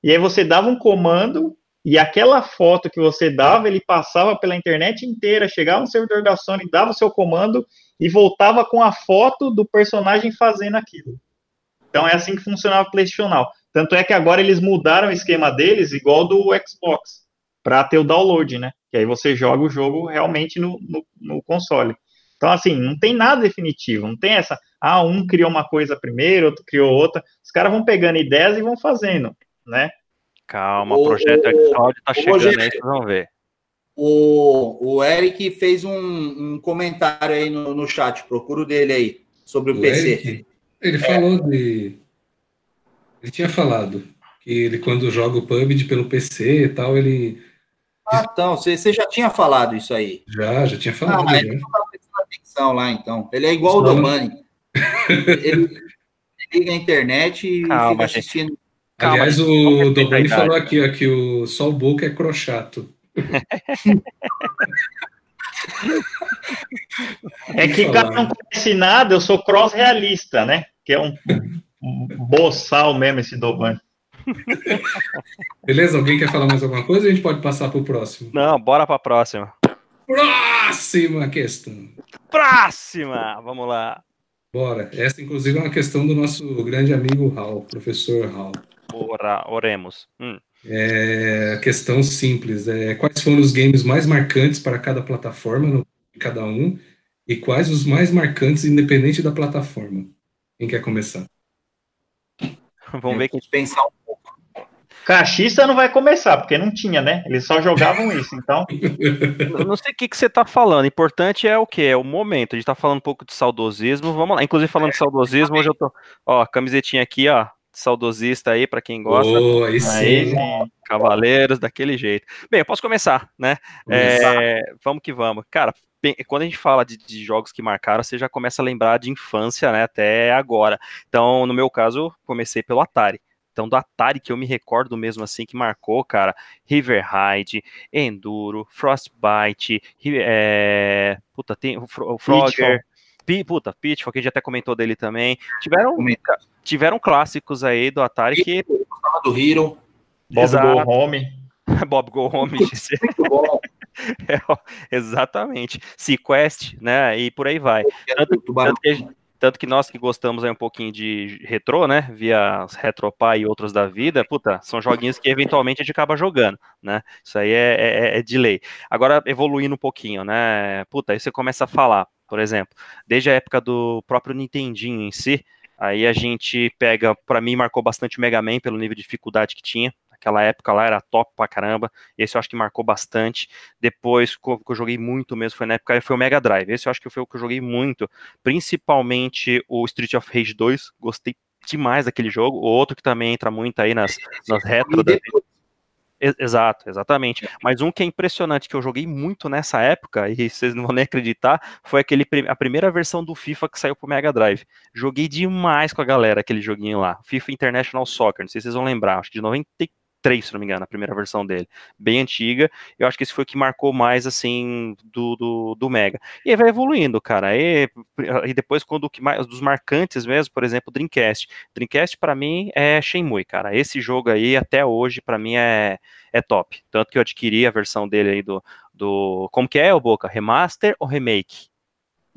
e aí você dava um comando, e aquela foto que você dava, ele passava pela internet inteira, chegava no servidor da Sony, dava o seu comando e voltava com a foto do personagem fazendo aquilo. Então é assim que funcionava o PlayStation. Tanto é que agora eles mudaram o esquema deles, igual do Xbox, para ter o download, né? Que aí você joga o jogo realmente no, no, no, console. Então, assim, não tem nada definitivo, não tem essa, ah, um criou uma coisa primeiro, outro criou outra. Os caras vão pegando ideias e vão fazendo, né? Calma, o projeto Xcloud tá chegando aí, vocês vão ver. O, o Eric fez um, um comentário aí no, no chat, procuro dele aí, sobre o, o PC. Eric, ele é. falou de. Ele tinha falado que ele, quando joga o PUBG pelo PC e tal, ele. Ah, então, você, você já tinha falado isso aí. Já, já tinha falado. Ah, ele não tá prestando atenção lá, então. Ele é igual Só... o Domani. ele, liga a internet e Calma, fica assistindo. Gente. Calma, Aliás, o Dobani falou aqui ó, que o Sol Boca é crochato. É que cara não conhece nada, eu sou cross realista, né? Que é um, um boçal mesmo esse Dobani. Beleza? Alguém quer falar mais alguma coisa? A gente pode passar para o próximo. Não, bora para a próxima. Próxima questão. Próxima! Vamos lá. Bora. Essa, inclusive, é uma questão do nosso grande amigo Hal, professor Hal. Ora, oremos. Hum. É, questão simples. É, quais foram os games mais marcantes para cada plataforma, no, cada um, e quais os mais marcantes, independente da plataforma? Quem quer começar? Vamos ver quem pensar um pouco. Cachista não vai começar, porque não tinha, né? Eles só jogavam isso, então. não sei o que, que você está falando. Importante é o que? É o momento. A gente está falando um pouco de saudosismo. Vamos lá. Inclusive, falando de saudosismo, hoje eu tô. Ó, camisetinha aqui, ó saudosista aí, para quem gosta. Oh, aí. Cavaleiros, daquele jeito. Bem, eu posso começar, né? É, vamos que vamos. Cara, quando a gente fala de, de, jogos que marcaram, você já começa a lembrar de infância, né, até agora. Então, no meu caso, comecei pelo Atari. Então, do Atari que eu me recordo mesmo assim, que marcou, cara, River Ride, Enduro, Frostbite, é, puta, tem o, o Frogger, puta, Pitfall, que a gente até comentou dele também. Tiveram, tiveram clássicos aí do Atari que... Do Hero. Bob Go Home. Bob Go Home. Muito bom. É, exatamente. Sequest, né? E por aí vai. Tanto, tanto, que, tanto, que, nós que gostamos aí um pouquinho de retrô, né? Via Retropie e outros da vida, puta, são joguinhos que eventualmente a gente acaba jogando, né? Isso aí é, é, é de lei. Agora, evoluindo um pouquinho, né? Puta, aí você começa a falar, por exemplo, desde a época do próprio Nintendinho em si, Aí a gente pega, para mim marcou bastante o Mega Man pelo nível de dificuldade que tinha. Aquela época lá era top pra caramba. Esse eu acho que marcou bastante. Depois, que eu joguei muito mesmo, foi na época, foi o Mega Drive. Esse eu acho que foi o que eu joguei muito. Principalmente o Street of Rage 2. Gostei demais daquele jogo. O outro que também entra muito aí nas, nas retro da Exato, exatamente. Mas um que é impressionante, que eu joguei muito nessa época, e vocês não vão nem acreditar, foi aquele, a primeira versão do FIFA que saiu pro Mega Drive. Joguei demais com a galera aquele joguinho lá. FIFA International Soccer, não sei se vocês vão lembrar, acho que de 94 3, se não me engano, a primeira versão dele. Bem antiga. Eu acho que esse foi o que marcou mais, assim, do, do, do Mega. E aí vai evoluindo, cara. E, e depois, quando o que mais, dos marcantes mesmo, por exemplo, Dreamcast. Dreamcast, para mim, é Shenmue, cara. Esse jogo aí, até hoje, para mim, é, é top. Tanto que eu adquiri a versão dele aí do, do. Como que é, o Boca? Remaster ou remake?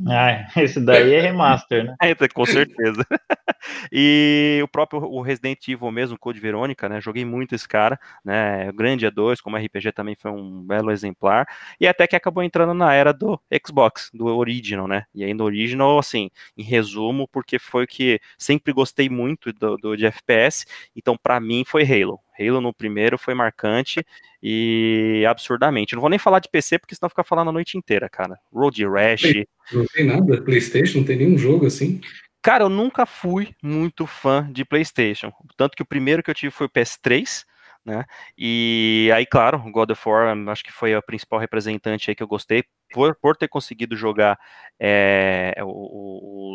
Ah, esse daí é remaster, né? É, com certeza. e o próprio o Resident Evil mesmo, Code Verônica, né? Joguei muito esse cara, né? O grande E2, como RPG também foi um belo exemplar. E até que acabou entrando na era do Xbox, do Original, né? E aí no Original, assim, em resumo, porque foi que sempre gostei muito do, do de FPS, então para mim foi Halo. Halo no primeiro foi marcante e absurdamente. Não vou nem falar de PC, porque senão fica falando a noite inteira, cara. Road Rash. Não tem nada, PlayStation, não tem nenhum jogo assim. Cara, eu nunca fui muito fã de PlayStation. Tanto que o primeiro que eu tive foi o PS3 né? E aí, claro, God of War, acho que foi a principal representante aí que eu gostei, por, por ter conseguido jogar é, o,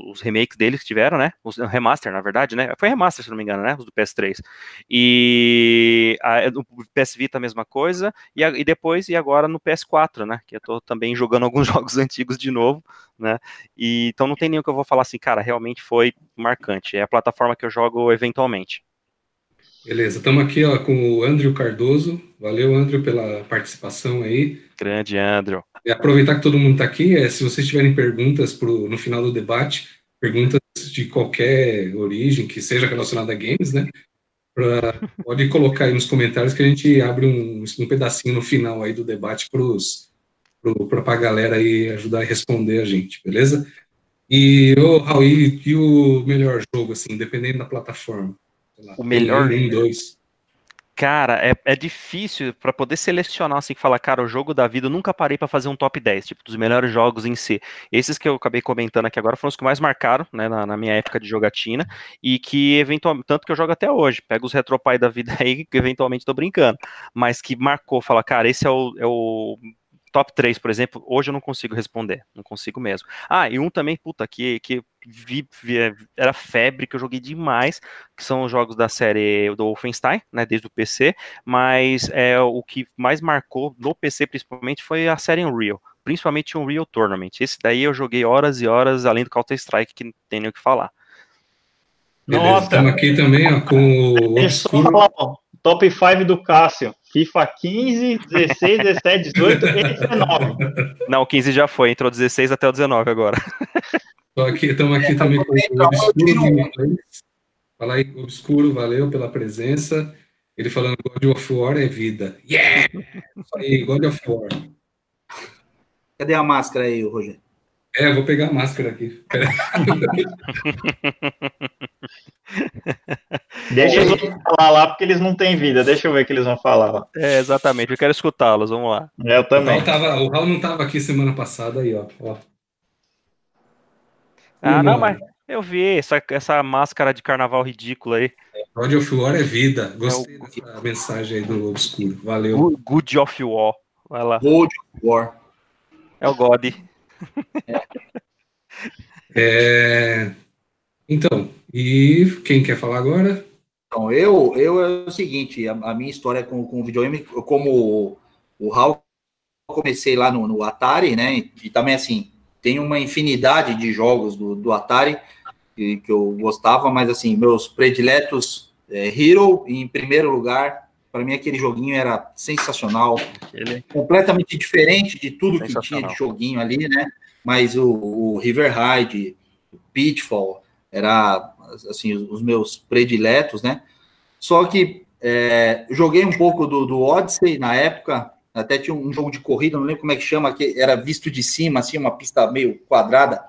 o, os remakes deles que tiveram, né? Os remaster, na verdade, né? Foi remaster, se não me engano, né? Os do PS3. E a, o PS Vita a mesma coisa, e, a, e, depois, e agora no PS4, né? Que eu tô também jogando alguns jogos antigos de novo, né? E, então não tem nenhum que eu vou falar assim, cara, realmente foi marcante. É a plataforma que eu jogo eventualmente. Beleza, estamos aqui ó, com o Andrew Cardoso. Valeu, Andrew, pela participação aí. Grande, Andrew. E aproveitar que todo mundo está aqui, é, se vocês tiverem perguntas pro, no final do debate, perguntas de qualquer origem, que seja relacionada a games, né? Pra, pode colocar aí nos comentários que a gente abre um, um pedacinho no final aí do debate para pro, a galera aí ajudar a responder a gente, beleza? E, ô, Raul, e, e o melhor jogo, assim, dependendo da plataforma? O melhor. Um, dois. Cara, é, é difícil para poder selecionar assim, falar, cara, o jogo da vida, eu nunca parei para fazer um top 10, tipo, dos melhores jogos em si. Esses que eu acabei comentando aqui agora foram os que mais marcaram, né, na, na minha época de jogatina, e que eventualmente, tanto que eu jogo até hoje, pego os retropai da vida aí, que eventualmente tô brincando, mas que marcou, fala, cara, esse é o, é o top 3, por exemplo, hoje eu não consigo responder, não consigo mesmo. Ah, e um também, puta, que, que vi, vi, era febre, que eu joguei demais, que são os jogos da série do Wolfenstein, né, desde o PC, mas é o que mais marcou no PC principalmente foi a série Unreal, principalmente o Unreal Tournament. Esse daí eu joguei horas e horas, além do Counter-Strike, que não tem nem o que falar. Nossa, estamos aqui também ó, com o Obscuro. Top 5 do Cássio. FIFA 15, 16, 17, 18 e 19. Não, 15 já foi, entrou 16 até o 19 agora. Estamos aqui, aqui também com o Obscuro. Fala aí, Obscuro, valeu pela presença. Ele falando God of War é vida. Yeah! Isso aí, God of War. Cadê a máscara aí, Rogério? É, eu vou pegar a máscara aqui. Deixa outros falar lá, porque eles não têm vida. Deixa eu ver o que eles vão falar lá. É, exatamente. Eu quero escutá-los. Vamos lá. Eu também. O Raul, tava, o Raul não estava aqui semana passada aí, ó. ó. Ah, não, mas eu vi essa, essa máscara de carnaval ridícula aí. God of War é vida. Gostei é o... dessa mensagem aí do Obscuro. Valeu. Good of War. Vai lá. God of War. É o God. É. é... Então, e quem quer falar agora? Então, eu, eu é o seguinte, a, a minha história com, com o videogame, como o, o Raul, comecei lá no, no, Atari, né? E também, assim, tem uma infinidade de jogos do, do Atari que, que eu gostava, mas, assim, meus prediletos, é, Hero, em primeiro lugar, para mim aquele joguinho era sensacional, Ele... completamente diferente de tudo que tinha de joguinho ali, né? Mas o, o River Ride, o Pitfall, era assim os meus prediletos, né? Só que é, joguei um pouco do, do Odyssey na época, até tinha um jogo de corrida, não lembro como é que chama, que era visto de cima, assim, uma pista meio quadrada.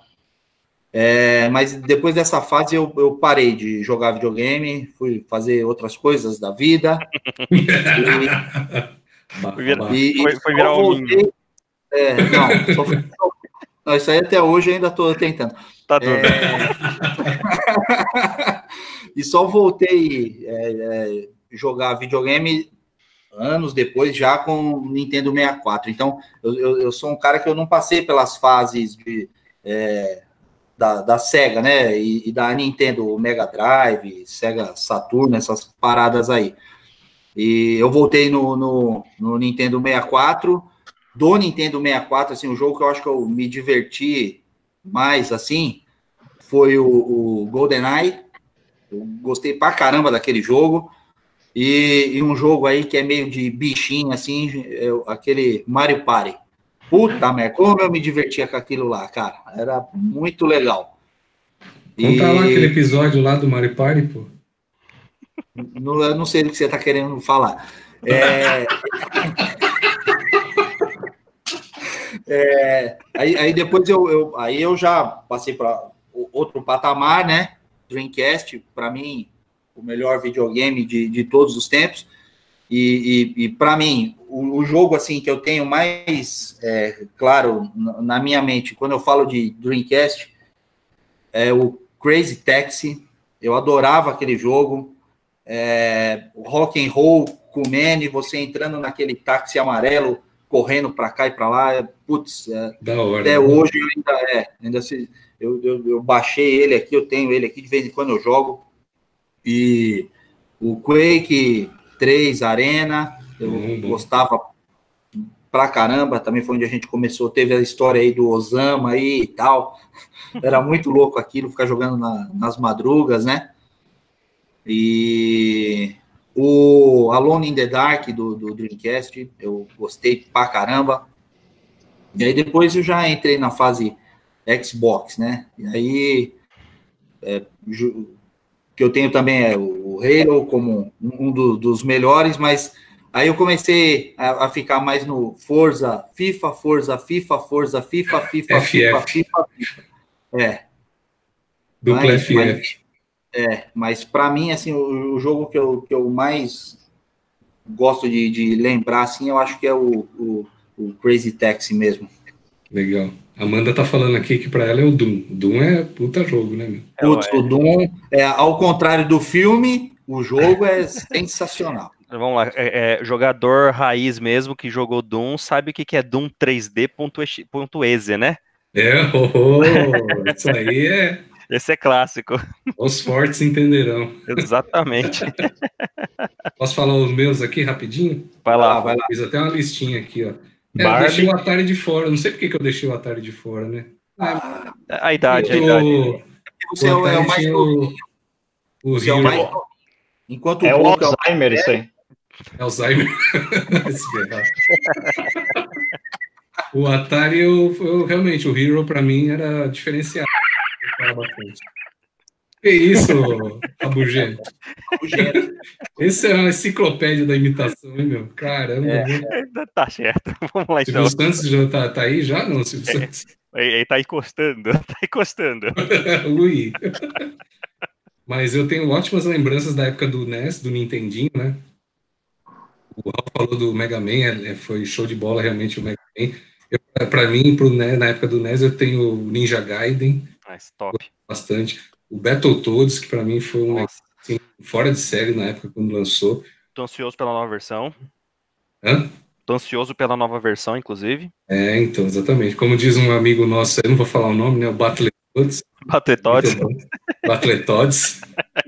É, mas depois dessa fase eu, eu, parei de jogar videogame, fui fazer outras coisas da vida. e, foi, foi virar voltei, é, não, só, não, isso aí até hoje ainda estou tentando. Tá tudo. É... e só voltei é, é, jogar videogame anos depois, já com Nintendo 64. Então, eu, eu, eu, sou um cara que eu não passei pelas fases de, é, da, da Sega, né? E, e, da Nintendo Mega Drive, Sega Saturn, essas paradas aí. E eu voltei no, no, no Nintendo 64. Do Nintendo 64, assim, o jogo que eu acho que eu me diverti mais, assim, foi o, o GoldenEye. Eu gostei pra caramba daquele jogo. E, e, um jogo aí que é meio de bichinho, assim, é aquele Mario Party. Puta merda, como eu me divertia com aquilo lá, cara. Era muito legal. Conta e... lá aquele episódio lá do Mario Party, pô. Não, eu não sei do que você tá querendo falar. É... é... Aí, aí, depois eu, eu, aí eu já passei para outro patamar, né? Dreamcast, para mim, o melhor videogame de, de todos os tempos. E, e, e para mim, o, o, jogo assim que eu tenho mais é, claro na minha mente, quando eu falo de Dreamcast, é o Crazy Taxi. Eu adorava aquele jogo. É, rock and roll com o Manny, você entrando naquele táxi amarelo, correndo para cá e para lá. Putz, é, até hoje ainda é. Ainda se, eu, eu, eu, baixei ele aqui, eu tenho ele aqui, de vez em quando eu jogo. E o Quake 3 Arena, eu uhum. gostava pra caramba, também foi onde a gente começou, teve a história aí do Osama aí e tal. Era muito louco aquilo, ficar jogando na, nas madrugas, né? E o Alone in the Dark do, do Dreamcast, eu gostei pra caramba. E aí depois eu já entrei na fase Xbox, né? E aí é, que eu tenho também é o Halo como um do, dos melhores, mas aí eu comecei a, a, ficar mais no Forza, FIFA, Forza, FIFA, Forza, FIFA, FIFA, FF. FIFA, FIFA, FIFA. É. Dupla mas, FF. Mas, é, mas para mim, assim, o, o, jogo que eu, que eu mais gosto de, de lembrar, assim, eu acho que é o, o, o Crazy Taxi mesmo. Legal. Amanda tá falando aqui que para ela é o Doom. Doom é puta jogo, né, meu? Putz, o Doom, é, ao contrário do filme, o jogo é sensacional. Vamos lá, é, é, jogador raiz mesmo que jogou Doom sabe o que, que é Doom 3D.exe, né? É, oh, oh, isso aí é. Esse é clássico. Os fortes entenderão. Exatamente. Posso falar os meus aqui rapidinho? Vai lá, vai lá. Fiz até uma listinha aqui, ó. É, eu deixei o Atari de fora. Não sei por que eu deixei o Atari de fora, né? Ah, a idade, a idade. Você é o, é o mais o, o Você é o mais Enquanto é o, o Alzheimer, isso aí. É Alzheimer. o Atari, eu, eu, realmente, o Hero para mim era diferenciado. Eu bastante. Que isso, Rabugento? Esse é uma enciclopédia da imitação, hein, meu? Caramba. É, tá certo. Vamos lá, então. Silvio Santos já tá, tá aí? Já não, Silvio é, Santos? Ele tá encostando, tá encostando. Ui. Mas eu tenho ótimas lembranças da época do NES, do Nintendinho, né? O Raul falou do Mega Man, é, é, foi show de bola realmente o Mega Man. Para mim, pro, né, na época do NES, eu tenho o Ninja Gaiden. Nice, top. Bastante o Battletoads, que para mim foi um Sim, fora de série na época quando lançou. Tô ansioso pela nova versão. Hã? Tô ansioso pela nova versão, inclusive. É, então, exatamente. Como diz um amigo nosso, eu não vou falar o nome, né? O Batletodes. Batletodes. Batletodes.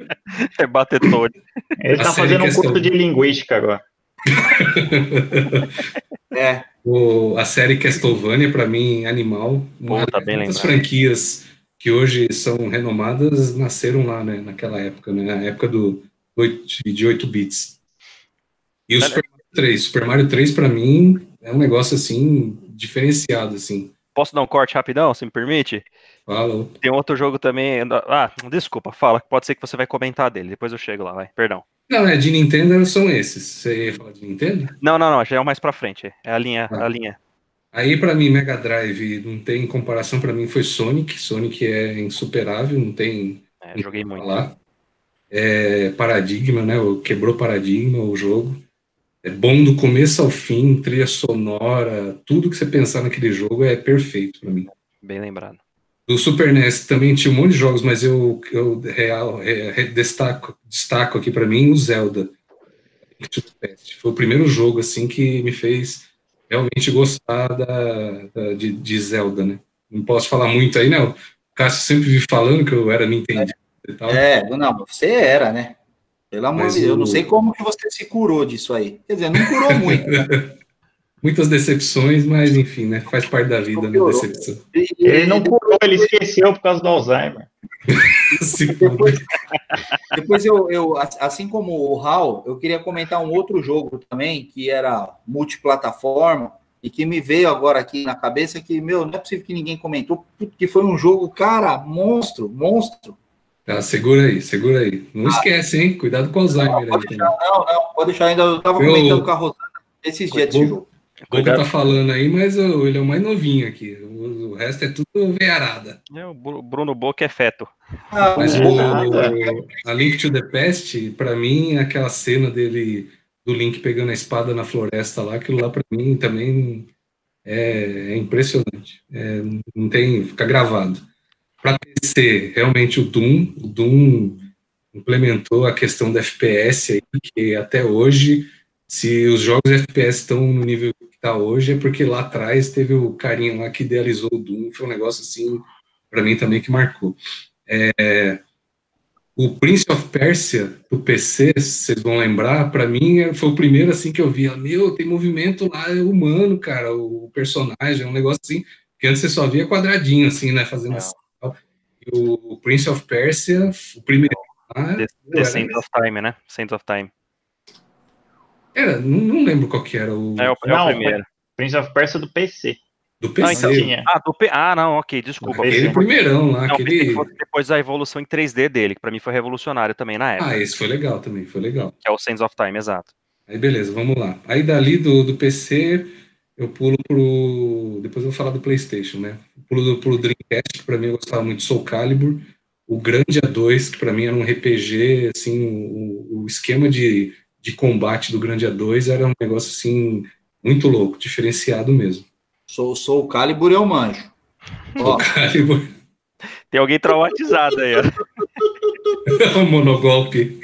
é Batletodes. Ele tá fazendo um curso de linguística agora. é. O, a série Castlevania, para mim, animal. Pô, tá bem Muitas franquias que hoje são renomadas nasceram lá, né? Naquela época, né? Na época do, de 8 bits. E o Super 3. Super Mario 3, para mim, é um negócio assim, diferenciado, assim. Posso dar um corte rapidão, se me permite? Fala. Tem outro jogo também. Ah, desculpa, fala. Pode ser que você vai comentar dele. Depois eu chego lá, vai. Perdão. Não, é de Nintendo são esses. Você ia falar de Nintendo? Não, não, não. Já é o mais pra frente. É a linha. Ah. A linha. Aí, para mim, Mega Drive não tem comparação. Para mim, foi Sonic. Sonic é insuperável, não tem. É, joguei muito. Falar. É, paradigma, né? Quebrou paradigma o jogo é bom do começo ao fim, trilha sonora, tudo que você pensar naquele jogo é perfeito para mim. Bem lembrado. Do Super NES também tinha um monte de jogos, mas eu, eu real, é, destaco, destaco aqui para mim o Zelda. Foi o primeiro jogo assim que me fez realmente gostar da, da de, de, Zelda, né? Não posso falar muito aí, né? O Cássio sempre vive falando que eu era Nintendo é, e tal. É, não, você era, né? Pelo amor de Deus, eu não sei como que você se curou disso aí. Quer dizer, não curou muito. Né? Muitas decepções, mas enfim, né? Faz parte da vida, né? Decepção. Ele não curou, ele esqueceu por causa do Alzheimer. depois, depois eu, eu, assim como o Hal, eu queria comentar um outro jogo também, que era multiplataforma, e que me veio agora aqui na cabeça que, meu, não é possível que ninguém comentou, que foi um jogo, cara, monstro, monstro. Tá, segura aí, segura aí. Não ah, esquece, hein? Cuidado com o Alzheimer. Não, deixar, não, não, pode deixar ainda. Eu tava eu, comentando com a Rosana esses dias de jogo. O Bobo tá falando aí, mas ele é o mais novinho aqui. O, o resto é tudo veiarada. É, o Bruno Boca é feto. Ah, mas o, o, a Link to the Past, pra mim, aquela cena dele, do Link pegando a espada na floresta lá, aquilo lá pra mim também é, é impressionante. É, não tem, fica gravado para PC, realmente o Doom, o Doom implementou a questão da FPS aí, que até hoje, se os jogos FPS estão no nível que está hoje, é porque lá atrás teve o carinha lá que idealizou o Doom, foi um negócio assim, para mim também que marcou. É, o Prince of Persia do PC, vocês vão lembrar, para mim foi o primeiro assim que eu via, meu, tem movimento lá humano, cara, o personagem, é um negócio assim, que antes você só via quadradinho assim, né, fazendo assim o Prince of Persia, o primeiro. The, The Saint of Time, né? Saint of Time. Era, não, não lembro qual que era o. É o, é não, o primeiro. Prince of Persia do PC. Do PC. Ah, então, ah, do P... ah, não, ok, desculpa. Aquele primeirão lá. Não, aquele... Depois da evolução em 3D dele, que pra mim foi revolucionário também na época. Ah, esse foi legal também, foi legal. Que é o Saints of Time, exato. Aí beleza, vamos lá. Aí dali do, do PC, eu pulo pro. Depois eu vou falar do PlayStation, né? Pulo pro Dreamcast, que pra mim eu gostava muito de Soul Calibur. O Grande A2, que para mim era um RPG, assim, o, o, esquema de, de combate do Grande A2 era um negócio, assim, muito louco, diferenciado mesmo. Sou, sou o Calibur e eu manjo. O Calibur. Tem alguém traumatizado aí, ó. o monogolpe.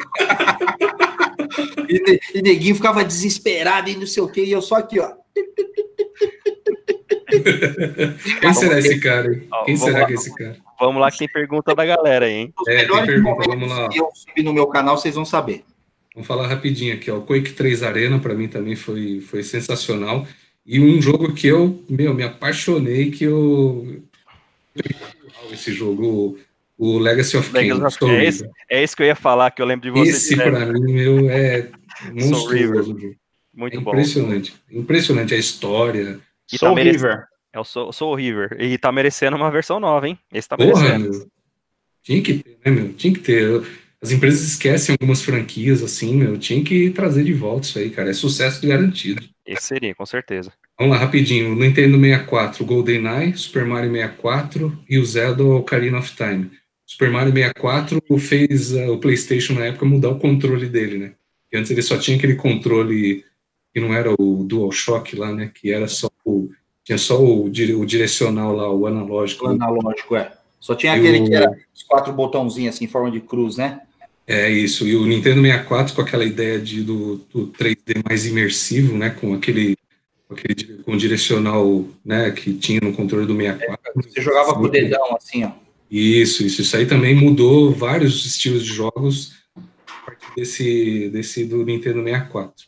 e, e neguinho ficava desesperado e não sei o que, e eu só aqui, ó. Quem será esse cara? Quem será que é esse cara? Vamos lá que tem pergunta da galera, hein? É, tem pergunta, vamos lá. Se eu subir no meu canal, vocês vão saber. Vamos falar rapidinho aqui, ó. O Quake 3 Arena, para mim, também foi, foi sensacional. E um jogo que eu, meu, me apaixonei, que eu... Esse jogo, o Legacy of Legacy Of é, esse, é esse que eu ia falar, que eu lembro de você. Esse, para mim, meu, é monstruoso. Muito é bom. Impressionante. Impressionante a história. E Soul tá River. É o Soul, Soul, River. E tá merecendo uma versão nova, hein? Esse tá Porra, merecendo. Meu. Tinha que ter, né, meu? Tinha que ter. As empresas esquecem algumas franquias, assim, meu. Tinha que trazer de volta isso aí, cara. É sucesso garantido. Esse seria, com certeza. Vamos lá, rapidinho. Nintendo 64, GoldenEye, Super Mario 64 e o Zelda Ocarina of Time. Super Mario 64 fez uh, o PlayStation na época mudar o controle dele, né? Porque antes ele só tinha aquele controle que não era o DualShock lá, né? Que era só o. Tinha só o, o direcional lá, o analógico. O analógico, é. Só tinha aquele o... que era os quatro botãozinhos assim, em forma de cruz, né? É isso, e o Nintendo 64 com aquela ideia de, do, do 3D mais imersivo, né, com aquele, aquele com direcional, né, que tinha no controle do 64. É, você jogava com o dedão, assim, ó. Isso, isso, isso aí também mudou vários estilos de jogos a partir desse, desse do Nintendo 64.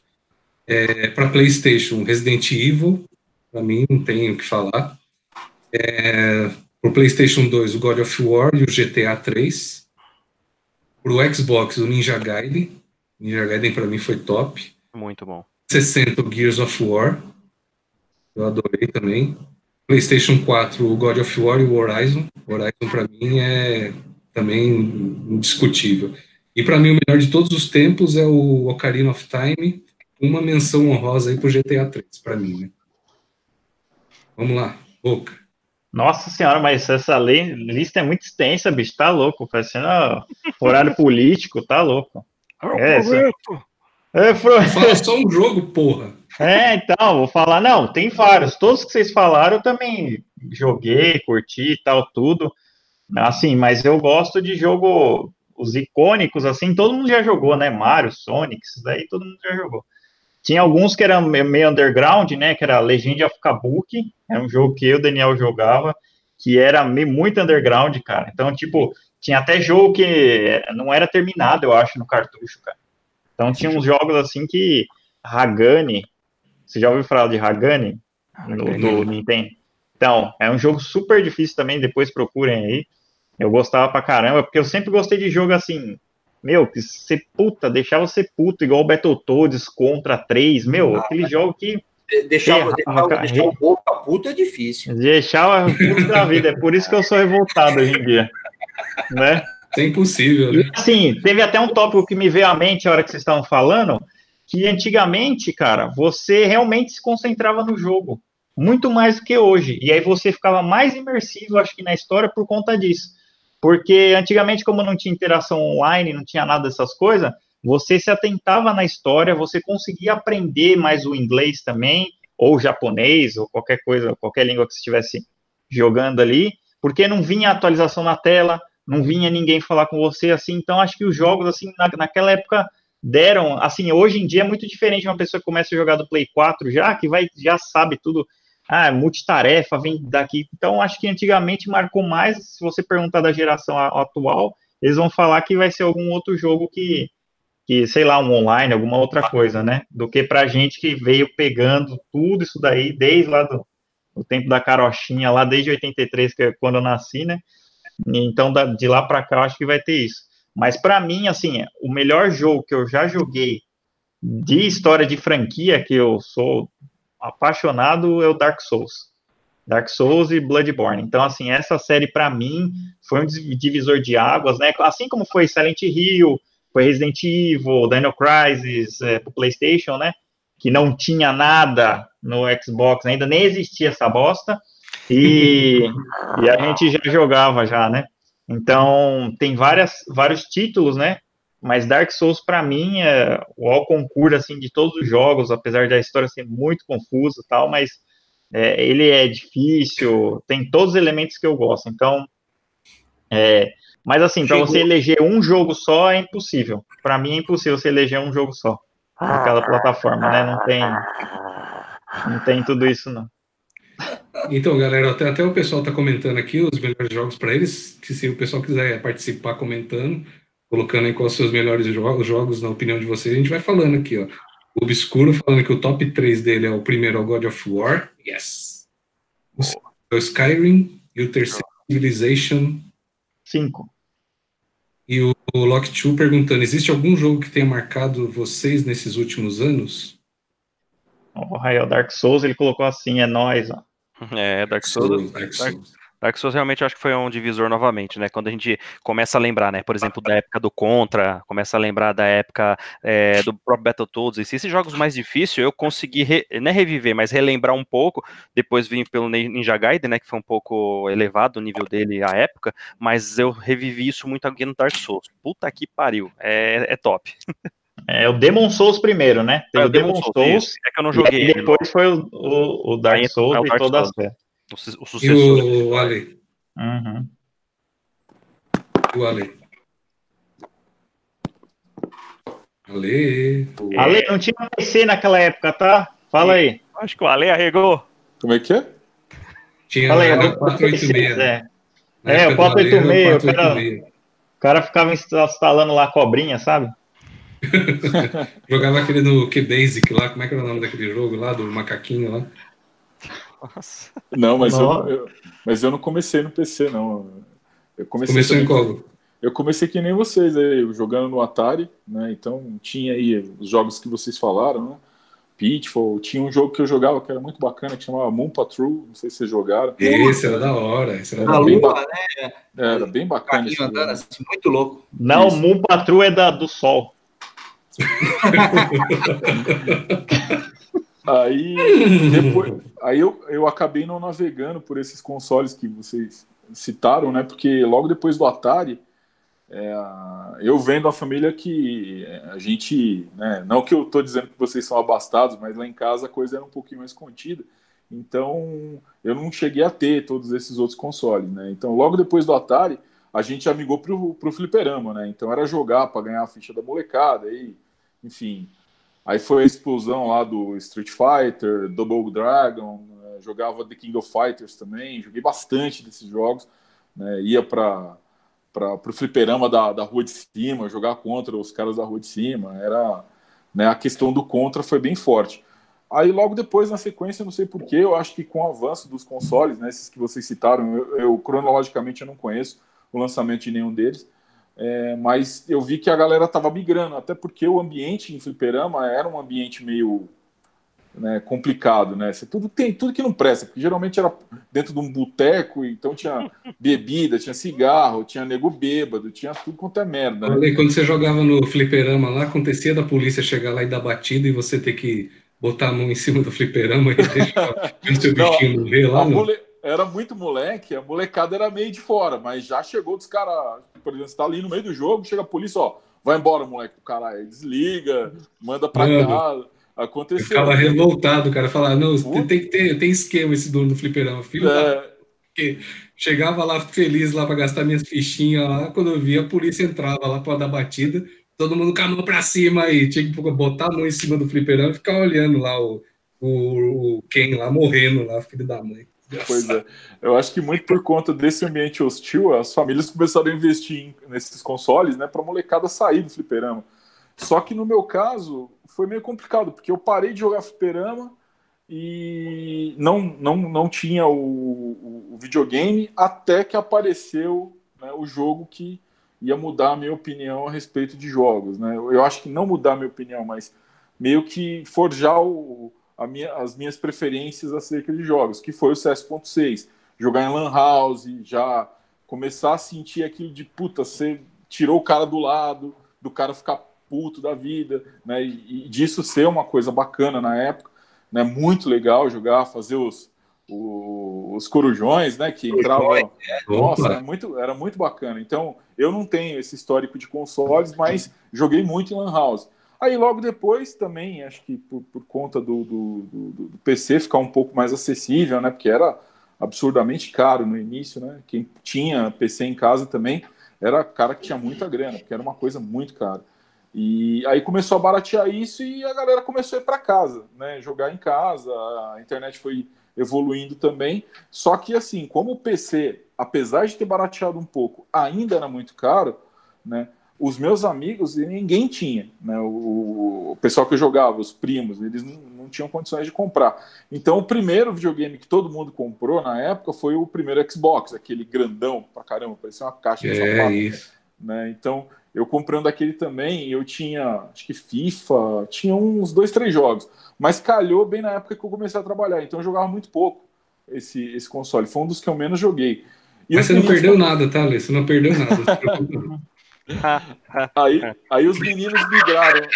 É, para PlayStation, Resident Evil, para mim não tem o que falar. É, para o PlayStation 2, o God of War e o GTA 3. Para o Xbox, o Ninja Gaiden. Ninja Gaiden para mim foi top. Muito bom. 60, o Gears of War. Eu adorei também. PlayStation 4, o God of War e o Horizon. O Horizon, para mim, é também indiscutível. E para mim, o melhor de todos os tempos é o Ocarina of Time. Uma menção honrosa aí pro GTA 3, para mim, né? Vamos lá, Boca. Nossa senhora, mas essa lei, lista é muito extensa, bicho, tá louco. Parecendo horário político, tá louco. É, é, Fala só um jogo, porra. É, então, vou falar, não, tem vários. Todos que vocês falaram eu também joguei, curti e tal, tudo. Assim, mas eu gosto de jogo, os icônicos, assim, todo mundo já jogou, né? Mario, Sonic, isso daí todo mundo já jogou. Tinha alguns que eram meio underground, né? Que era Legend of Kabuki, era um jogo que eu e o Daniel jogava, que era meio, muito underground, cara. Então, tipo, tinha até jogo que não era terminado, eu acho, no cartucho, cara. Então tinha uns jogos assim que Hagani, você já ouviu falar de Hagani no, no Nintendo? Então, é um jogo super difícil também, depois procurem aí. Eu gostava pra caramba, porque eu sempre gostei de jogo assim, meu, que você puta, deixava você puto, igual o Battletoads contra 3, meu, ah, aquele jogo que. Deixar, deixar, deixar o boca puta é difícil. Deixava puto da vida, é por isso que eu sou revoltado hoje em dia. Né? É impossível, né? Assim, teve até um tópico que me veio à mente a hora que vocês estavam falando, que antigamente, cara, você realmente se concentrava no jogo, muito mais do que hoje. E aí você ficava mais imersivo, acho que na história, por conta disso. Porque antigamente, como não tinha interação online, não tinha nada dessas coisas, você se atentava na história, você conseguia aprender mais o inglês também, ou japonês, ou qualquer coisa, qualquer língua que você estivesse jogando ali, porque não vinha atualização na tela, não vinha ninguém falar com você, assim, então acho que os jogos, assim, na, naquela época deram, assim, hoje em dia é muito diferente uma pessoa que começa a jogar do Play 4 já, que vai, já sabe tudo, ah, multitarefa, vem daqui. Então, acho que antigamente marcou mais. Se você perguntar da geração atual, eles vão falar que vai ser algum outro jogo que, que sei lá, um online, alguma outra coisa, né? Do que pra gente que veio pegando tudo isso daí desde lá do, do tempo da carochinha, lá desde 83, que é quando eu nasci, né? Então, da, de lá para cá, eu acho que vai ter isso. Mas para mim, assim, o melhor jogo que eu já joguei de história de franquia, que eu sou apaixonado é o Dark Souls. Dark Souls e Bloodborne. Então, assim, essa série para mim foi um divisor de águas, né? Assim como foi Silent Hill, foi Resident Evil, Dino Crisis é, pro PlayStation, né? Que não tinha nada no Xbox, ainda nem existia essa bosta. E, e a gente já jogava já, né? Então, tem várias, vários títulos, né? Mas Dark Souls, para mim, é o ao concurso assim, de todos os jogos, apesar da história ser muito confusa e tal, mas é, ele é difícil, tem todos os elementos que eu gosto. Então, é, mas assim, para você eleger um jogo só é impossível. Para mim é impossível você eleger um jogo só naquela plataforma, né? Não tem, não tem tudo isso não. Então, galera, até, até o pessoal está comentando aqui os melhores jogos para eles. Que se o pessoal quiser participar comentando, colocando aí quais os seus melhores jogos, jogos, na opinião de vocês, a gente vai falando aqui, ó. O Obscuro falando que o top 3 dele é o primeiro é o God of War, yes. O Skyrim e o terceiro Civilization 5. E o, o Lock 2 perguntando: existe algum jogo que tenha marcado vocês nesses últimos anos? O Rael Dark Souls, ele colocou assim: é nós, ó. É, Dark Souls. Dark Souls. Dark Souls realmente acho que foi um divisor novamente, né? Quando a gente começa a lembrar, né? Por exemplo, da época do Contra, começa a lembrar da época é, do próprio Battletoads. E se esses jogos mais difíceis eu consegui, re, não é reviver, mas relembrar um pouco. Depois vim pelo Ninja Gaiden, né? Que foi um pouco elevado o nível dele à época. Mas eu revivi isso muito aqui no Dark Souls. Puta que pariu. É, é top. É o Demon Souls primeiro, né? Teve é, o Demon, Souls. Souls. É que eu não joguei. E depois foi o, o, o Dark Souls é o Dark e toda Souls. O, o sucessor. E o Ale. Uhum. O Ale. Ale. Ale, não tinha PC naquela época, tá? Fala aí. Acho que o Ale arregou. Como é que é? Tinha Fala aí, o 486. É, é o 486. O cara, o cara ficava instalando lá a cobrinha, sabe? Jogava aquele do Q-Basic lá, como é que era o nome daquele jogo lá, do macaquinho lá? Nossa. Não, mas, eu, eu, mas eu não comecei no PC, não. Eu comecei Começou em qual? Eu comecei que nem vocês aí, jogando no Atari, né? Então tinha aí os jogos que vocês falaram, né? Pitfall, tinha um jogo que eu jogava que era muito bacana, que chamava Moon Patrol, não sei se vocês jogaram. Esse era da hora, esse era, era bem, lua, né? Era bem bacana. Andando, assim, muito louco. Não, Isso. Moon Patrol é da, do Sol. aí depois, aí eu, eu acabei não navegando por esses consoles que vocês citaram, né? Porque logo depois do Atari, é, eu vendo a família que a gente, né, não que eu estou dizendo que vocês são abastados, mas lá em casa a coisa era um pouquinho mais contida. Então eu não cheguei a ter todos esses outros consoles, né? Então logo depois do Atari a gente amigou pro, pro fliperama, né? Então era jogar para ganhar a ficha da molecada, aí, enfim. Aí foi a explosão lá do Street Fighter, Double Dragon, né? jogava The King of Fighters também, joguei bastante desses jogos, né? Ia para o fliperama da, da rua de cima, jogar contra os caras da rua de cima. Era, né, a questão do contra foi bem forte. Aí logo depois, na sequência, não sei porquê, eu acho que com o avanço dos consoles, né, esses que vocês citaram, eu, eu cronologicamente eu não conheço o lançamento de nenhum deles, é, mas eu vi que a galera estava migrando, até porque o ambiente em fliperama era um ambiente meio né, complicado, né? Você tudo tem tudo que não presta, porque geralmente era dentro de um boteco, então tinha bebida, tinha cigarro, tinha nego bêbado, tinha tudo quanto é merda. Né? Quando você jogava no fliperama lá, acontecia da polícia chegar lá e dar batida e você ter que botar a mão em cima do fliperama e deixar o seu bichinho não, ver lá. Não? Era muito moleque, a molecada era meio de fora, mas já chegou dos caras, por exemplo, você tá ali no meio do jogo, chega a polícia, ó, vai embora, moleque, o cara desliga, manda pra Mano. casa. Aconteceu. Eu ficava revoltado, o cara falava, não, tem que ter, tem esquema esse dono do fliperama, filho é... da... Porque chegava lá feliz lá para gastar minhas fichinhas lá, quando eu via a polícia entrava lá para dar batida, todo mundo com a mão para cima aí, tinha que botar a mão em cima do fliperama e ficar olhando lá o, o, o Ken lá morrendo lá, filho da mãe. Pois é. Eu acho que muito por conta desse ambiente hostil, as famílias começaram a investir nesses consoles, né, para molecada sair do fliperama. Só que no meu caso, foi meio complicado, porque eu parei de jogar fliperama e não, não, não tinha o, o videogame até que apareceu né, o jogo que ia mudar a minha opinião a respeito de jogos. Né? Eu acho que não mudar a minha opinião, mas meio que forjar o, minha, as minhas preferências acerca de jogos, que foi o CS.6. Jogar em Lan House, já começar a sentir aquilo de puta, você tirou o cara do lado, do cara ficar puto da vida, né? E, e disso ser uma coisa bacana na época, né? Muito legal jogar, fazer os, os, corujões, né? Que entravam. É. Nossa, era muito, era muito bacana. Então, eu não tenho esse histórico de consoles, mas joguei muito em Lan House. Aí logo depois também, acho que por, por conta do, do, do, do, PC ficar um pouco mais acessível, né? Porque era absurdamente caro no início, né? Quem tinha PC em casa também era cara que tinha muita grana, porque era uma coisa muito cara. E aí começou a baratear isso e a galera começou a ir para casa, né? Jogar em casa, a internet foi evoluindo também. Só que assim, como o PC, apesar de ter barateado um pouco, ainda era muito caro, né? Os meus amigos, ninguém tinha, né? O, o pessoal que eu jogava, os primos, eles não, não, tinham condições de comprar. Então, o primeiro videogame que todo mundo comprou na época foi o primeiro Xbox, aquele grandão pra caramba, parecia uma caixa de é sapato. Isso. Né? Então, eu comprando aquele também, eu tinha, acho que FIFA, tinha uns dois, três jogos. Mas calhou bem na época que eu comecei a trabalhar, então eu jogava muito pouco esse, esse console. Foi um dos que eu menos joguei. E Mas você não perdeu nada, tá, Lê? Você não perdeu nada. aí, aí os meninos migraram.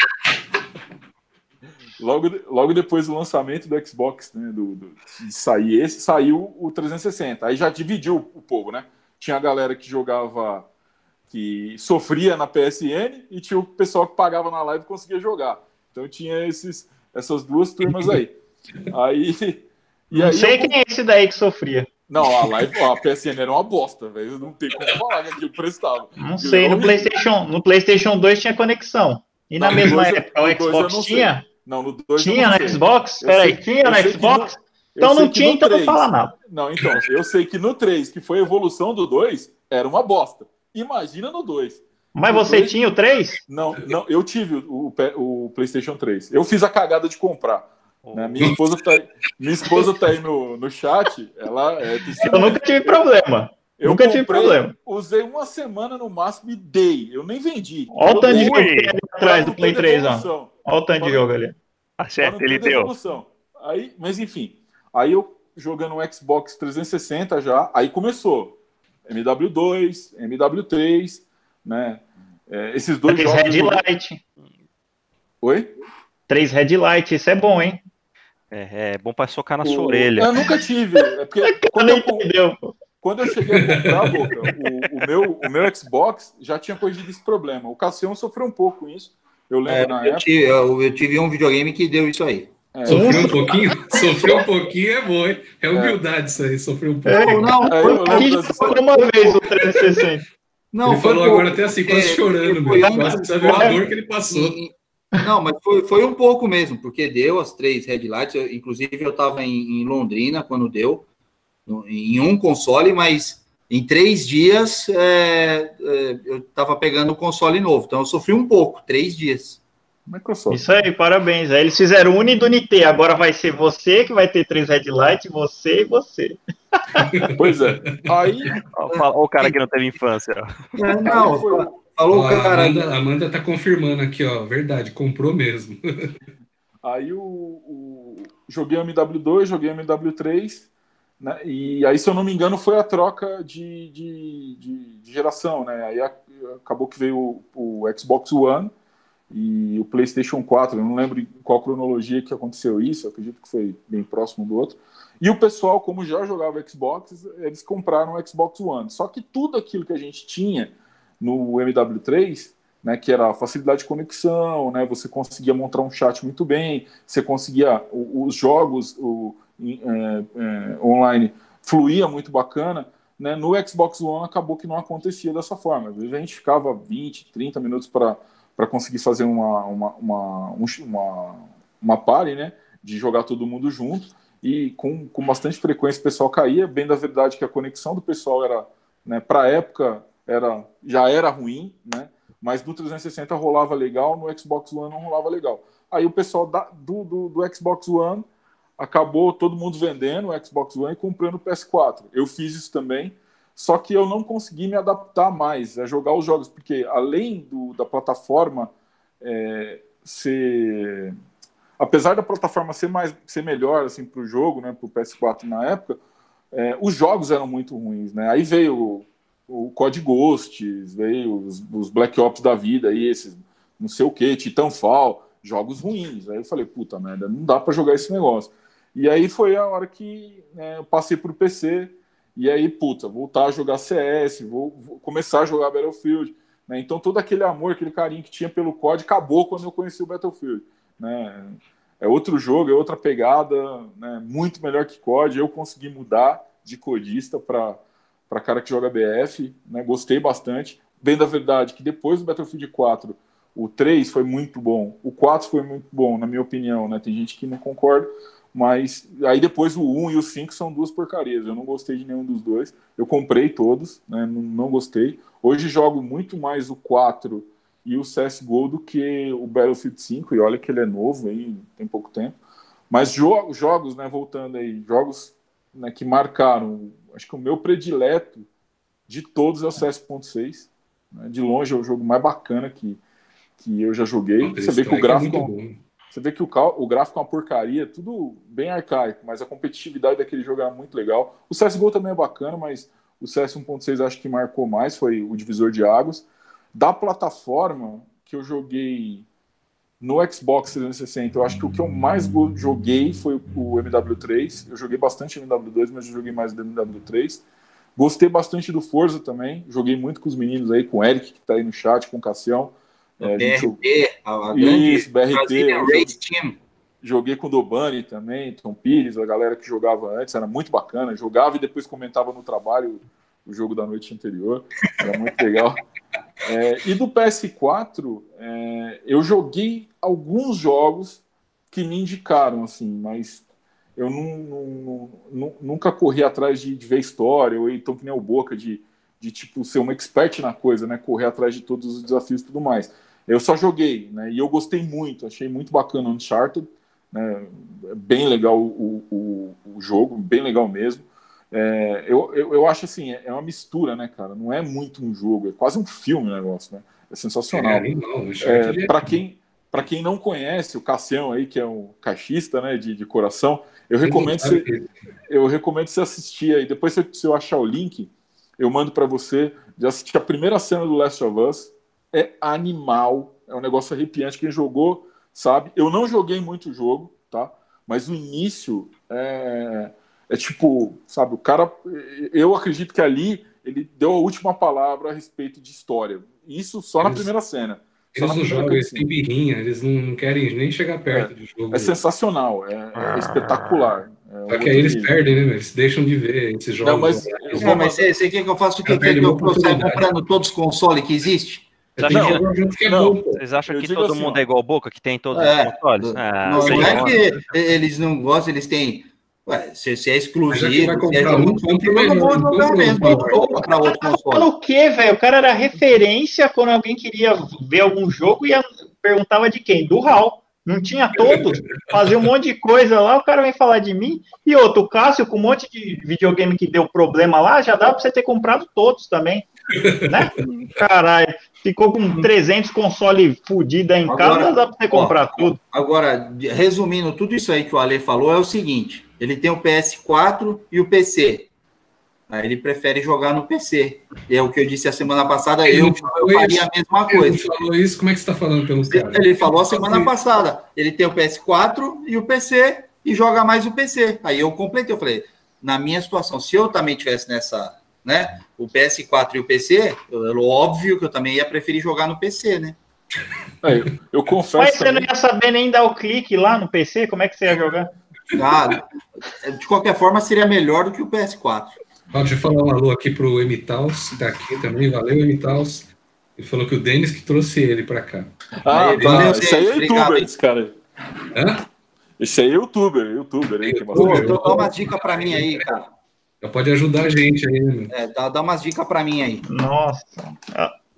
Logo, logo depois do lançamento do Xbox, né, do, do, de sair esse, saiu o 360. Aí já dividiu o povo, né? Tinha a galera que jogava que sofria na PSN e tinha o pessoal que pagava na live e conseguia jogar. Então tinha esses, essas duas turmas aí. Aí. E não aí sei eu... quem é esse daí que sofria. Não, a live, a PSN era uma bosta, velho. Não tem como falar que aquilo prestava. Não sei, no PlayStation, no PlayStation 2 tinha conexão. E na não, mesma dois, época o Xbox tinha? Não, no 2 Tinha no Xbox? Peraí, tinha no Xbox? então não tinha, então 3, não fala nada. Não, então, eu sei que no 3, que foi a evolução do 2, era uma bosta. Imagina no 2. Mas no você 2, tinha o 3? Não, não, eu tive o, o, o PlayStation 3. Eu fiz a cagada de comprar. Né? Minha, esposa tá, minha esposa tá aí no, no chat. Ela é Eu nunca tive problema. Eu nunca comprei, tive problema. Usei uma semana no máximo e dei. Eu nem vendi. Olha o tanto de jogo tem atrás do Play 3, ó. Olha o tanto de jogo ali. Tá certo, ele deu. Aí, mas enfim, aí eu jogando o Xbox 360 já, aí começou. MW2, MW3, né? É, esses dois Três jogos. Headlight. Oi? Três headlight, isso é bom, hein? É, é bom para socar na o... sua orelha. Eu nunca tive. É porque quando eu, quando eu cheguei a comprar, Boca, o, o, meu, o meu Xbox já tinha corrigido esse problema. O Cassião sofreu um pouco com isso. Eu lembro é, na eu época. Tive, eu, eu, tive um videogame que deu isso aí. É. Sofreu um pouquinho? Sofreu um pouquinho é bom, hein? É humildade isso aí, sofreu um pouquinho. É, não, é, foi, a gente falou uma vez o 360. Não, ele falou agora até assim, quase é, chorando, mesmo. Quase sabe a dor que ele passou. Não, mas foi, foi um pouco mesmo, porque deu as três headlights. Eu, inclusive, eu estava em, em, Londrina quando deu, no, em um console, mas em três dias é, é, eu estava pegando o console novo, então eu sofri um pouco, três dias. Microsoft. Isso aí, parabéns. Aí eles fizeram Uni do Unity, agora vai ser você que vai ter três red light, você e você. Pois é. Aí. Olha o cara que não teve infância. É, não, falou o cara. A Amanda, Amanda tá confirmando aqui, ó. Verdade, comprou mesmo. Aí o, o joguei MW2, joguei MW3 né? E aí, se eu não me engano, foi a troca de, de, de, de geração, né? Aí acabou que veio o, o, Xbox One e o PlayStation 4. Eu não lembro em qual cronologia que aconteceu isso, acredito que foi bem próximo do outro. E o pessoal, como já jogava Xbox, eles compraram o Xbox One. Só que tudo aquilo que a gente tinha no MW3, né, que era a facilidade de conexão, né, você conseguia montar um chat muito bem, você conseguia os jogos, o, é, é, online fluía muito bacana, né? no Xbox One acabou que não acontecia dessa forma. A gente ficava 20, 30 minutos para conseguir fazer uma, uma, uma, uma, uma party, né? de jogar todo mundo junto, e com, com bastante frequência o pessoal caía, bem da verdade que a conexão do pessoal era, né, para a época, era, já era ruim, né? mas no 360 rolava legal, no Xbox One não rolava legal. Aí o pessoal da, do, do, do Xbox One acabou todo mundo vendendo o Xbox One e comprando o PS4. Eu fiz isso também, só que eu não consegui me adaptar mais a jogar os jogos, porque além do, da plataforma é, ser. Apesar da plataforma ser, mais, ser melhor assim, para o jogo, né, para o PS4 na época, é, os jogos eram muito ruins. Né? Aí veio o, Code Ghosts, veio os, os Black Ops da vida, aí esses não sei o que, Titanfall, jogos ruins. Aí eu falei, puta merda, não dá para jogar esse negócio. E aí foi a hora que né, eu passei para o PC, e aí, puta, voltar a jogar CS, vou, vou começar a jogar Battlefield. Né? Então todo aquele amor, aquele carinho que tinha pelo COD acabou quando eu conheci o Battlefield. Né? É outro jogo, é outra pegada, né? muito melhor que COD. Eu consegui mudar de codista para cara que joga BF, né? gostei bastante. Bem da verdade que depois do Battlefield 4, o 3 foi muito bom, o 4 foi muito bom, na minha opinião. Né? Tem gente que não concorda, mas aí depois o 1 e o 5 são duas porcarias. Eu não gostei de nenhum dos dois. Eu comprei todos, né? não, não, gostei. Hoje jogo muito mais o 4 e o CSGO do que o Battlefield 5. E olha que ele é novo aí, tem pouco tempo. Mas jo jogos, né, voltando aí, jogos né, que marcaram. Acho que o meu predileto de todos é o CS.6. Né? De longe é o jogo mais bacana que, que eu já joguei. Você vê que o é gráfico. É você vê que o, o gráfico é uma porcaria, tudo bem arcaico, mas a competitividade daquele jogo era muito legal. O CSGO também é bacana, mas o CS 1.6 acho que marcou mais, foi o divisor de águas. Da plataforma que eu joguei no Xbox 360, eu acho que o que eu mais joguei foi o MW3. Eu joguei bastante MW2, mas eu joguei mais o MW3. Gostei bastante do Forza também. Joguei muito com os meninos aí, com o Eric, que está aí no chat, com o Cassião. É, BRT, a, a Isso, BRT. Race Team. Joguei com o Dobani também, Tom Pires, a galera que jogava antes, era muito bacana. Jogava e depois comentava no trabalho o jogo da noite anterior. Era muito legal. É, e do PS4, é, eu joguei alguns jogos que me indicaram, assim, mas eu não, não, não, nunca corri atrás de, de, ver história, ou então que nem o Boca, de, de tipo ser um expert na coisa, né? Correr atrás de todos os desafios e tudo mais. Eu só joguei, né? E eu gostei muito, achei muito bacana o Uncharted, né? Bem legal o, o, o jogo, bem legal mesmo. É, eu, eu, eu, acho assim, é, é uma mistura, né, cara? Não é muito um jogo, é quase um filme o negócio, né? É sensacional. É, é, para quem para quem não conhece o Cassião aí, que é um caixista, né, de, de coração, eu recomendo você, eu recomendo você assistir aí. Depois, se, se eu achar o link, eu mando para você de assistir a primeira cena do Last of Us. É animal, é um negócio arrepiante. Quem jogou sabe. Eu não joguei muito o jogo, tá? Mas o início é, é tipo, sabe, o cara. Eu acredito que ali ele deu a última palavra a respeito de história. Isso só na primeira cena. Eles não jogam, eles têm birrinha, eles não querem nem chegar perto é, do jogo. É sensacional, é, é ah. espetacular. É Só que aí eles perdem, né? Eles deixam de ver esses jogos. Não, mas, eles não, mas você, você quer que eu faça o que? Quer que eu saia comprando todos os consoles que existe? Vocês acham, que, não, vocês acham que todo assim, mundo ó, é igual boca, que tem todos é, os consoles? Ah, não, não é que eles não gostam, eles têm Ué, se, se é exclusivo, se é muito, um, não vou jogar mesmo. Comprar outro console. o quê, velho? O cara era referência quando alguém queria ver algum jogo e perguntava de quem? Do HAL. Não tinha todos, fazia um monte de coisa lá, o cara vem falar de mim. E outro, o Cássio, com um monte de videogame que deu problema lá, já dá pra você ter comprado todos também. Né? Caralho, ficou com 300 console fudida em agora, casa, dá pra você comprar ó, tudo. Agora, resumindo tudo isso aí que o Ale falou, é o seguinte: ele tem o PS4 e o PC. Aí ele prefere jogar no PC. É o que eu disse a semana passada, ele eu, eu faria a mesma coisa. Ele falou isso, como é que você está falando pelo cara? Ele falou a semana passada. Ele tem o PS4 e o PC e joga mais o PC. Aí eu completei, eu falei, na minha situação, se eu também tivesse nessa, né, o PS4 e o PC, eu, óbvio que eu também ia preferir jogar no PC, né? Eu, eu confesso. Mas você não ia saber nem dar o clique lá no PC? Como é que você ia jogar? Ah, de qualquer forma, seria melhor do que o PS4. Pode falar um alô aqui pro Emitaus, que tá aqui também. Valeu, Emitaus. Ele falou que o Denis que trouxe ele para cá. Ah, aí, tá. Esse aí é youtuber, esse cara. Hã? Esse aí é youtuber, youtuber. Aí, que Pô, então dá uma dica para mim aí, cara. Já pode ajudar a gente aí, né? É, dá, dá umas dicas para mim aí. Nossa.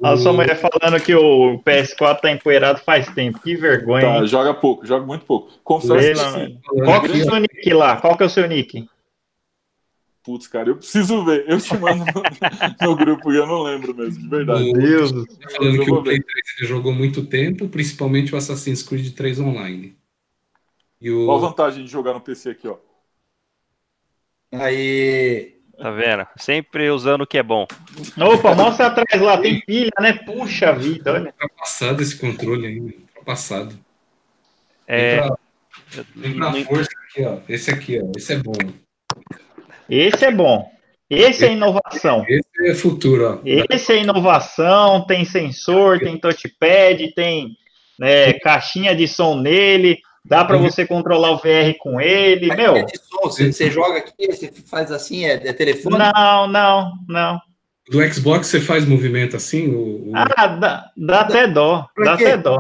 A sua mulher falando que o PS4 tá empoeirado faz tempo. Que vergonha. Tá, joga pouco, joga muito pouco. Confesso que sim. Qual que é o seu nick lá? Qual que é o seu nick? Putz, cara, eu preciso ver. Eu te mando no, no grupo e eu não lembro mesmo, de verdade. Meu Deus. Tá falando que o Play 3 ele jogou muito tempo, principalmente o Assassin's Creed 3 online. E o... Qual a vantagem de jogar no PC aqui, ó? Aí, Tá vendo? Sempre usando o que é bom. Opa, mostra atrás lá, tem pilha, né? Puxa vida, olha. Tá passado esse controle ainda. Tá passado. É. Tem pra, força aqui, ó. Esse aqui, ó. Esse é bom. Esse é bom. Esse é inovação. Esse é futuro, ó. Esse é inovação, tem sensor, tem touchpad, tem né, caixinha de som nele, Dá para você controlar o VR com ele, Mas meu. É você, você, joga aqui, você faz assim, é, é, telefone? Não, não, não. Do Xbox você faz movimento assim? O, o... Ah, dá, dá até dó. Pra dá quê? até dó.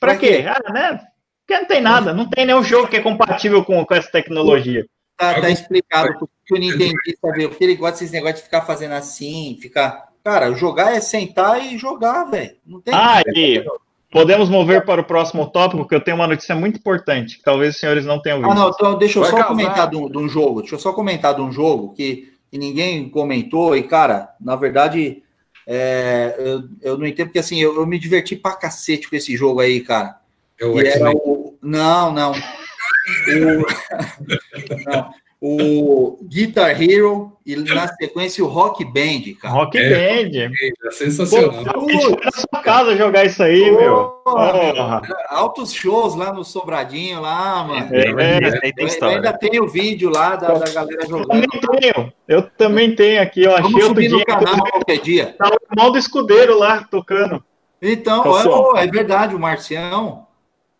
Pra, pra quê? quê? Ah, né? Porque não tem nada, não tem nenhum jogo que é compatível com, com essa tecnologia. Tá, tá explicado porque o Nintendista veio, porque ele gosta desses negócios de ficar fazendo assim, ficar. Cara, jogar é sentar e jogar, velho. Não tem. Ah, e Podemos mover para o próximo tópico, que eu tenho uma notícia muito importante, que talvez os senhores não tenham visto. Ah, não, então deixa eu Vai só causar. comentar de um, de um, jogo. Deixa eu só comentar de um jogo que, que ninguém comentou, e, cara, na verdade, é, eu, eu não entendo, porque assim, eu, eu, me diverti pra cacete com esse jogo aí, cara. É o era o. Não, não. o... não o Guitar Hero e na sequência o Rock Band, cara. Rock é, Band. É sensacional. Pô, Pô, na sua casa jogar isso aí, Pô, meu. Porra. Altos shows lá no Sobradinho, lá, mano. É, é, é, eu, ainda tem o vídeo lá da, da galera jogando. Eu também tenho. Eu também tenho aqui, ó. Vamos subir no dia, canal qualquer dia. Tá o irmão do escudeiro lá, tocando. Então, é, é, verdade, o Marcião.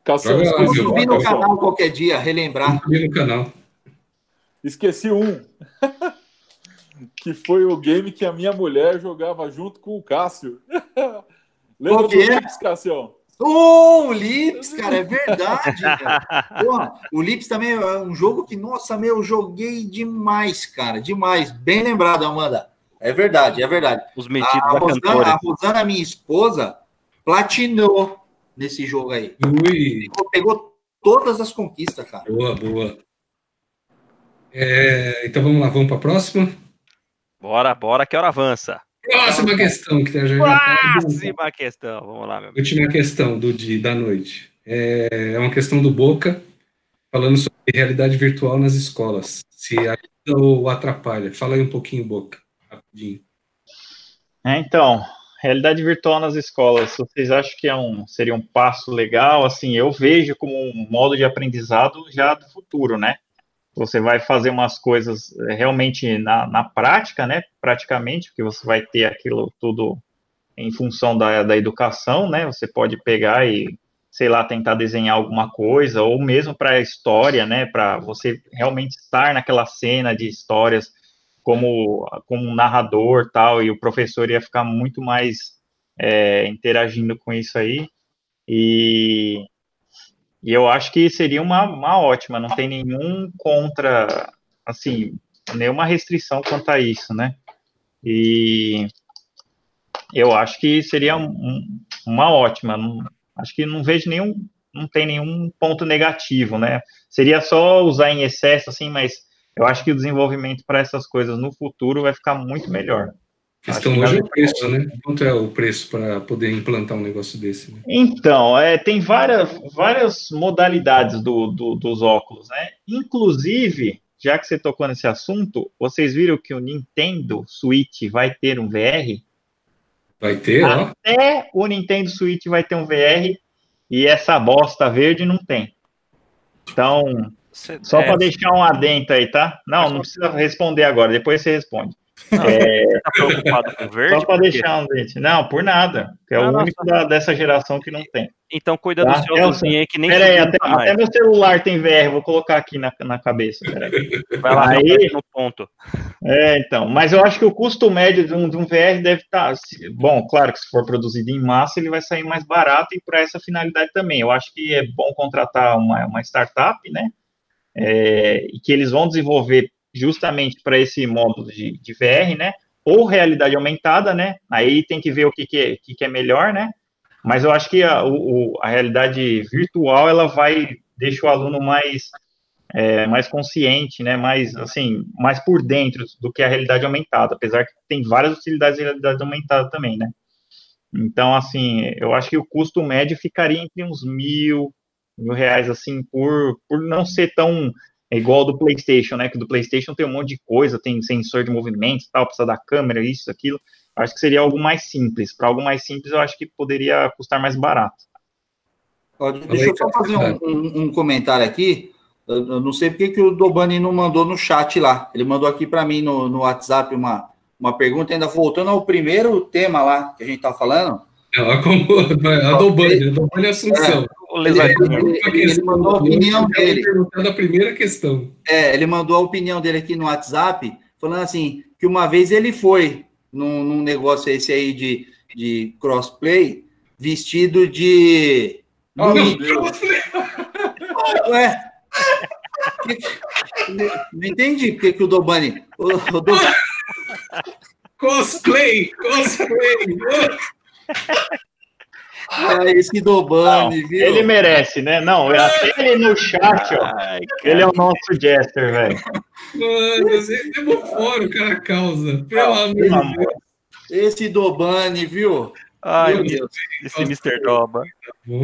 Cassiano, Vamos subir no canal qualquer dia, relembrar. Vamos subir no canal. Esqueci um. que foi o game que a minha mulher jogava junto com o Cássio. Lembra do Lips, Cassião? Oh, o Lips, cara, é verdade. Cara. Porra, o Lips também é um jogo que, nossa, meu, eu joguei demais, cara, demais. Bem lembrado, Amanda. É verdade, é verdade. Os metidos a, da Rosana, cantora. a Rosana, minha esposa, platinou nesse jogo aí. Ui, Pegou, pegou todas as conquistas, cara. boa, boa. É, então vamos lá, vamos para a próxima? Bora, bora, que hora avança. Próxima questão, que já já tá Próxima questão. Vamos lá, meu amigo. Última questão do dia, da noite. É, é uma questão do Boca, falando sobre realidade virtual nas escolas. Se ajuda ou atrapalha. Fala aí um pouquinho, Boca, rapidinho. É, então, realidade virtual nas escolas, vocês acham que é um, seria um passo legal? Assim, eu vejo como um modo de aprendizado já do futuro, né? Você vai fazer umas coisas eh, realmente na, na prática, né? Praticamente, porque você vai ter aquilo tudo em função da, da educação, né? Você pode pegar e, sei lá, tentar desenhar alguma coisa, ou mesmo para a história, né? Para você realmente estar naquela cena de histórias como, como um narrador tal, e o professor ia ficar muito mais é, interagindo com isso aí. E, e eu acho que seria uma, uma ótima, não tem nenhum contra, assim, nenhuma restrição quanto a isso, né? E eu acho que seria um, uma ótima, não, acho que não vejo nenhum, não tem nenhum ponto negativo, né? Seria só usar em excesso, assim, mas eu acho que o desenvolvimento para essas coisas no futuro vai ficar muito melhor. Questão hoje é o preço, né? Quanto é o preço para poder implantar um negócio desse? Né? Então, é, tem várias, várias modalidades do, do- dos óculos, né? Inclusive, já que você tocou nesse assunto, vocês viram que o Nintendo Switch vai ter um VR? Vai ter, ó. Até o Nintendo Switch vai ter um VR e essa bosta verde não tem. Então, Cê- só é, para deixar um adento aí, tá? Não, não precisa responder agora, depois você responde. Não, você tá preocupado com verde? Só para deixar um adento. Não, por nada. É Não, o único da- dessa geração que não tem. Então cuida Tá, do seu é o azulzinho aí que nem Pera aí, até, mais. até meu celular tem VR, vou colocar aqui na, na cabeça. Vai lá, Aí- no ponto. É, então, mas eu acho que o custo médio de um, de um VR deve estar. bom, claro que se for produzido em massa, ele vai sair mais barato e para essa finalidade também. Eu acho que é bom contratar uma, uma startup, né? É, e que eles vão desenvolver justamente para esse módulo de, de VR, né? Ou realidade aumentada, né? Aí tem que ver o que, que, é, que, que é melhor, né? Mas eu acho que a, o, a realidade virtual ela vai deixa o aluno mais é, mais consciente, né? Mais assim, mais por dentro do que a realidade aumentada, apesar que tem várias utilidades de realidade aumentada também, né? Então, assim, eu acho que o custo médio ficaria entre uns mil, mil reais, assim, por, por não ser tão igual ao do PlayStation, né? Que do PlayStation tem um monte de coisa, tem sensor de movimento, e tal, precisa da câmera, isso, aquilo. Acho que seria algo mais simples. Para algo mais simples, eu acho que poderia custar mais barato. Ó, Deixa eu só fazer um, um- um comentário aqui. Eu, não sei porque que o Dobani não mandou no chat lá. Ele mandou aqui para mim no, no WhatsApp uma, uma pergunta, ainda voltando ao primeiro tema lá que a gente está falando. Ela como a Dobane, a Dobane Assunção. Ele, lesadinho. ele- ele- ele mandou a opinião dele. da primeira questão. É, ele mandou a opinião dele aqui no WhatsApp, falando assim, que uma vez ele foi num, num negócio esse aí de, de crossplay, vestido de... Oh, meu. Deus. Ué? Que- Não entendi porque que o Dobani... O, o Do- Cosplay, cosplay. Ah, esse Dobani, viu? Ele merece, né? Não, até ele no chat, ó. Ai, Ele é o nosso Jester, velho. Mano, você levou fora o cara causa. Pelo amor de Deus. Esse Dobani, viu? Ai, Meu meu Deus. esse Mr. Doba.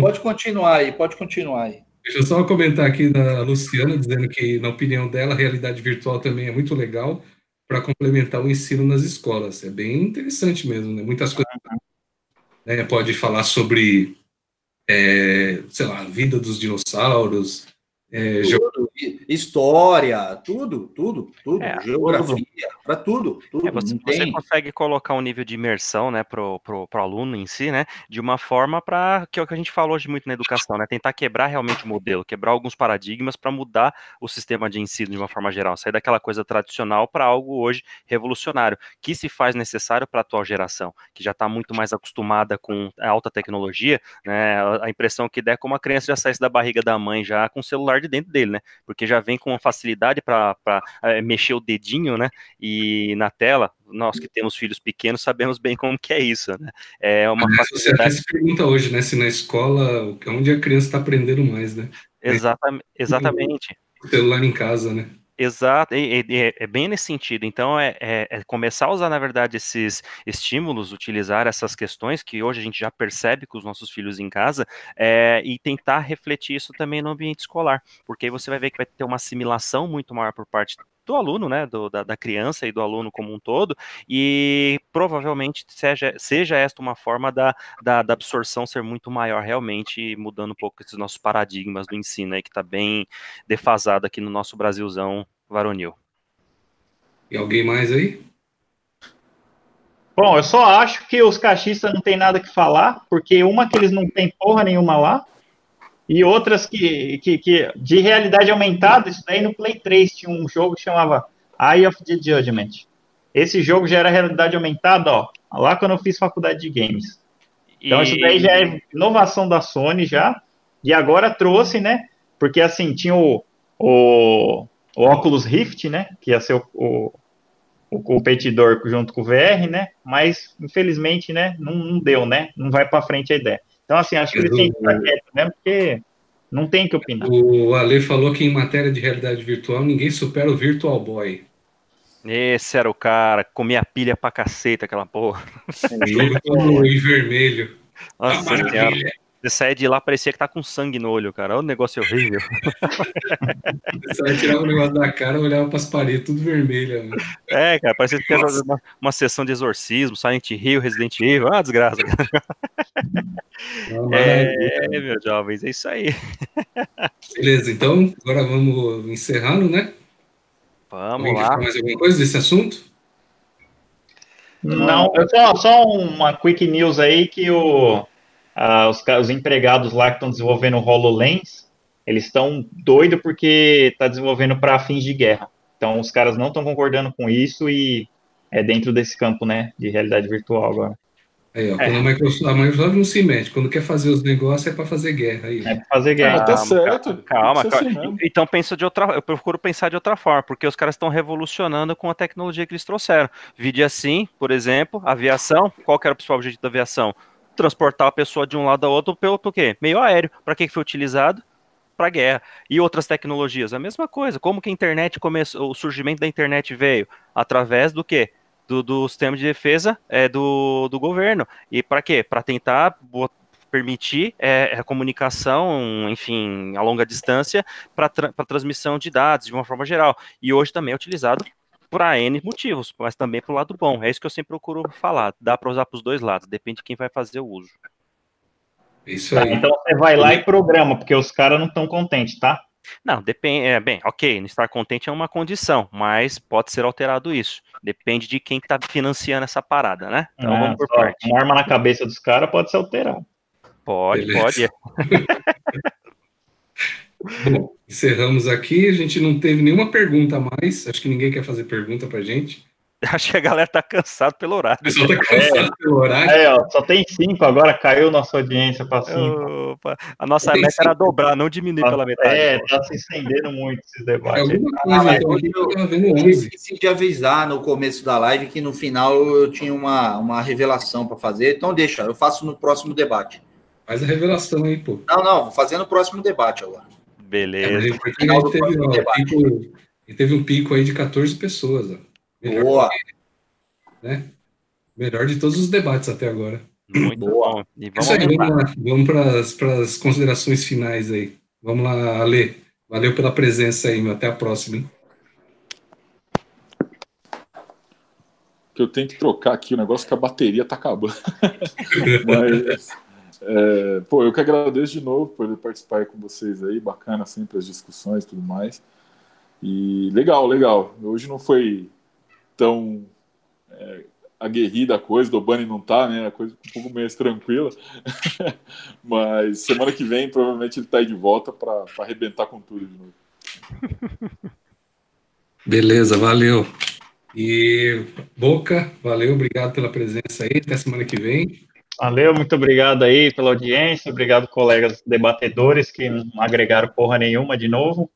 Pode continuar aí, pode continuar aí. Deixa eu só comentar aqui da Luciana, dizendo que, na opinião dela, a realidade virtual também é muito legal para complementar o ensino nas escolas. É bem interessante mesmo, né? Muitas coisas. Né? Pode falar sobre, é, sei lá, a vida dos dinossauros, é, geografia história, tudo, tudo, tudo, é, geografia, para tudo, tudo. É, você, você, consegue colocar um nível de imersão, né, pro, pro, pro aluno em si, né, de uma forma para que é o que a gente falou hoje muito na educação, né, tentar quebrar realmente o modelo, quebrar alguns paradigmas para mudar o sistema de ensino de uma forma geral, sair daquela coisa tradicional para algo hoje revolucionário, que se faz necessário para a atual geração, que já está muito mais acostumada com a alta tecnologia, né, a impressão que der é como a criança já saísse da barriga da mãe já com o celular de dentro dele, né? Porque já vem com uma facilidade para é, mexer o dedinho, né? E na tela, nós que temos filhos pequenos sabemos bem como que é isso, né? É uma Mas facilidade. Você se pergunta hoje, né? Se na escola, onde a criança está aprendendo mais, né? Exatamente. exatamente. O celular em casa, né? Exato, é, é, é, bem nesse sentido. Então, é, é, é, começar a usar, na verdade, esses estímulos, utilizar essas questões que hoje a gente já percebe com os nossos filhos em casa, é, e tentar refletir isso também no ambiente escolar, porque aí você vai ver que vai ter uma assimilação muito maior por parte do aluno, né, do, da, da, criança e do aluno como um todo, e provavelmente seja, seja esta uma forma da, da, da absorção ser muito maior realmente, mudando um pouco esses nossos paradigmas do ensino aí, que está bem defasado aqui no nosso Brasilzão varonil. E alguém mais aí? Bom, eu só acho que os cachistas não tem nada que falar, porque uma que eles não tem porra nenhuma lá, e outras que, que, que, de realidade aumentada, isso daí no Play 3 tinha um jogo que chamava Eye of the Judgment. Esse jogo já era realidade aumentada, ó, lá quando eu fiz faculdade de games. Então e... isso daí já é inovação da Sony já, e agora trouxe, né, porque assim, tinha o, o, o Oculus Rift, né, que ia ser o, o, o competidor junto com o VR, né, mas infelizmente, né, não, não deu, né, não vai para frente a ideia. Então, assim, acho que ele tem que ficar quieto mesmo, porque não tem que opinar. O Ale falou que em matéria de realidade virtual, ninguém supera o Virtual Boy. Esse era o cara, comia pilha pra caceta aquela porra. O jogo todo em vermelho. Nossa, maravilha. Você sai de lá, parecia que tá com sangue no olho, cara. Olha o negócio horrível. Você vai tirar o negócio da cara e olhava pras paredes, tudo vermelho. Mano. É, cara, parecia que era uma, uma sessão de exorcismo, Silent Hill, Resident Evil. Ah, desgraça. Não, é, meus jovens, é isso aí. Beleza, então, agora vamos encerrando, né? Vamos lá. Mais alguma coisa desse assunto? Não, só, só uma quick news aí que o ah, os, os, empregados lá que estão desenvolvendo o HoloLens, eles estão doidos porque está desenvolvendo para fins de guerra. Então, os caras não estão concordando com isso e é dentro desse campo, né, de realidade virtual agora. Aí, ó, é. quando a Microsoft, a Microsoft não se mete, quando quer fazer os negócios é para fazer guerra. Aí. É para fazer guerra. Ah, tá certo. Calma, calma. Assim então pensa de outra, eu procuro pensar de outra forma, porque os caras estão revolucionando com a tecnologia que eles trouxeram. Vide assim, por exemplo, aviação. Qual que era o principal objetivo da aviação? Transportar a pessoa de um lado ao outro pelo quê? Meio aéreo. Para que foi utilizado? Para guerra. E outras tecnologias, a mesma coisa. Como que a internet começou, o surgimento da internet veio? Através do quê? Do, do sistema de defesa é, do, do governo. E para quê? Para tentar permitir é, a comunicação, enfim, a longa distância para tra transmissão de dados de uma forma geral. E hoje também é utilizado para N motivos, mas também para o lado bom. É isso que eu sempre procuro falar. Dá para usar para os dois lados, depende de quem vai fazer o uso. Isso tá, aí. Tá, então você vai lá e programa, porque os caras não estão contentes, tá? Não, depende. É, bem, ok, não estar contente é uma condição, mas pode ser alterado isso. Depende de quem está financiando essa parada, né? Então é, vamos por parte. Uma arma na cabeça dos caras pode ser alterado. Pode, Beleza. pode. Bom, encerramos aqui. A gente não teve nenhuma pergunta a mais. Acho que ninguém quer fazer pergunta pra gente. Acho que a galera tá cansada pelo horário. O pessoal tá cansado é, pelo horário. É, ó, só tem cinco, agora caiu nossa audiência para cinco. Opa, a nossa meta cinco. era dobrar, não diminuir pela metade. É, tá se estendendo muito esses debates. É coisa, ah, então, eu, eu esqueci de avisar no começo da live que no final eu tinha uma, uma revelação para fazer. Então deixa, eu faço no próximo debate. Faz a revelação aí, pô. Não, não, vou fazer no próximo debate agora. Beleza. É, teve, ó, pico, teve um pico aí de 14 pessoas. Ó. Melhor Boa. Que, né? Melhor de todos os debates até agora. Muito bom. E vamos, aí, vamos lá. Vamos para as considerações finais aí. Vamos lá, Ale. Valeu pela presença aí, meu. Até a próxima, hein? Que eu tenho que trocar aqui o negócio que a bateria tá acabando. Mas É, pô, eu que agradeço de novo por participar com vocês aí, bacana sempre as discussões e tudo mais. E legal, legal. Hoje não foi tão é, aguerrida a coisa, do Bunny não tá, né? A coisa um pouco mais tranquila. Mas semana que vem, provavelmente ele tá aí de volta para arrebentar com tudo de novo. Beleza, valeu. E Boca, valeu, obrigado pela presença aí. Até semana que vem. Valeu, muito obrigado aí pela audiência, obrigado colegas debatedores que não agregaram porra nenhuma de novo.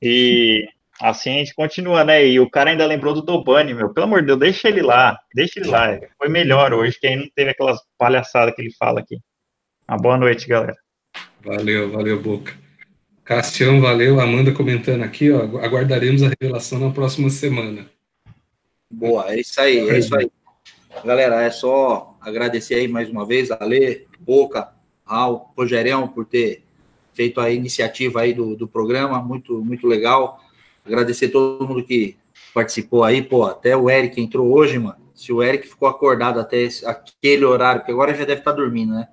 E assim a gente continua, né? E o cara ainda lembrou do Dobani, meu. Pelo amor de Deus, deixa ele lá, deixa ele lá. Foi melhor hoje, que aí não teve aquelas palhaçadas que ele fala aqui. Uma boa noite, galera. Valeu, valeu, Boca. Castião, valeu. Amanda comentando aqui, ó. Aguardaremos a revelação na próxima semana. Boa, é isso aí, é isso aí. Galera, é só agradecer aí mais uma vez a Lê, Boca, ao Rogerão por ter feito a iniciativa aí do, do programa, muito, muito legal. Agradecer todo mundo que participou aí, pô, até o Eric entrou hoje, mano. Se o Eric ficou acordado até esse, aquele horário, porque agora já deve estar dormindo, né?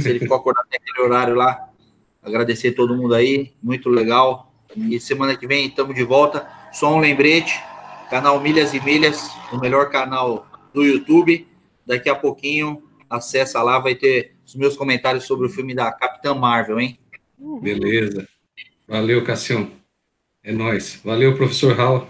Se ele ficou acordado até aquele horário lá, agradecer todo mundo aí, muito legal. E semana que vem estamos de volta. Só um lembrete, canal Milhas e Milhas, o melhor canal do YouTube. Daqui a pouquinho, acessa lá, vai ter os meus comentários sobre o filme da Capitã Marvel, hein? Beleza. Valeu, Cassião. É nóis. Valeu, professor Raul.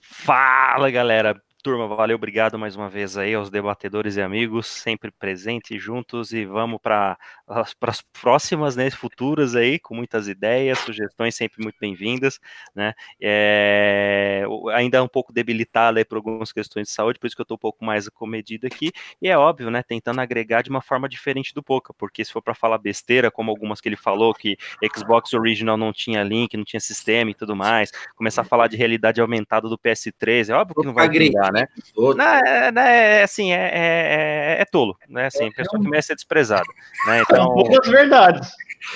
Fala, galera. Turma, valeu, obrigado mais uma vez aí aos debatedores e amigos, sempre presentes juntos e vamos para as próximas, né, futuras aí, com muitas ideias, sugestões sempre muito bem-vindas, né, é, ainda um pouco debilitado aí por algumas questões de saúde, por isso que eu estou um pouco mais comedido aqui, e é óbvio, né, tentando agregar de uma forma diferente do Poca, porque se for para falar besteira, como algumas que ele falou, que Xbox Original não tinha link, não tinha sistema e tudo mais, começar a falar de realidade aumentada do PS3, é óbvio que não vai agregar, né? Não, é, né, é, assim, é, é, é, tolo, né? Assim, é, pessoa que merece ser desprezada. Né? Então, poucas verdades.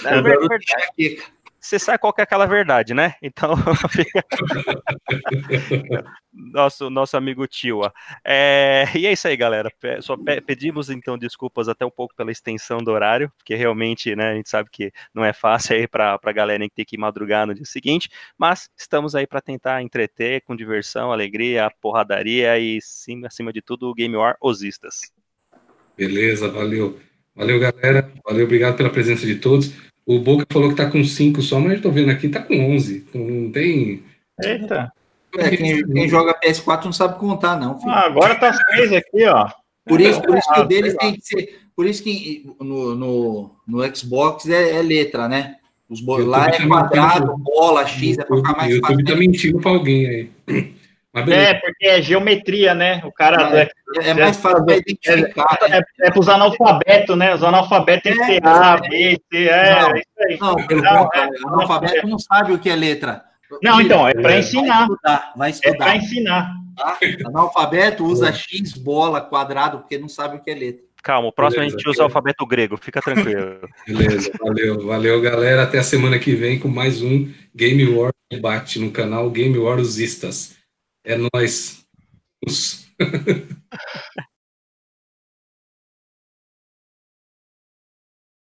É verdade. Você sabe qual é aquela verdade, né? Então, nosso, nosso amigo Tio. É, e é isso aí, galera. Só pedimos então desculpas até um pouco pela extensão do horário, porque realmente, né, a gente sabe que não é fácil aí para a galera que tem que madrugar no dia seguinte, mas estamos aí para tentar entreter com diversão, alegria, porradaria e, sim, acima de tudo, Game War Osistas. Beleza, valeu. Valeu, galera. Valeu, obrigado pela presença de todos. O Boca falou que tá com 5 só, mas eu tô vendo aqui, tá com 11. Não tem. Eita. É, quem, quem, joga PS4 não sabe contar, não. Ah, agora tá seis aqui, ó. Por isso, por isso que o ah, deles tem que ser. Por isso que no, no, no Xbox é, é letra, né? Os lá é quadrado, bola, X, é pra ficar mais fácil. YouTube tá mentindo pra alguém aí. É, porque é geometria, né? O cara. É, é, é mais fácil para identificar. É, é, é para os analfabetos, né? Os analfabetos tem que ser A, B, C, é, não, é isso aí. Não, pelo contrário, o analfabeto não sabe o que é letra. Não, então, é para ensinar. Vai estudar. Vai estudar. É para ensinar. Tá? Analfabeto usa X, bola, quadrado, porque não sabe o que é letra. Calma, o próximo Beleza, a gente usa o alfabeto grego, fica tranquilo. Beleza, valeu, valeu, galera. Até a semana que vem com mais um Game War Debate no canal Game War Usistas. É nóis.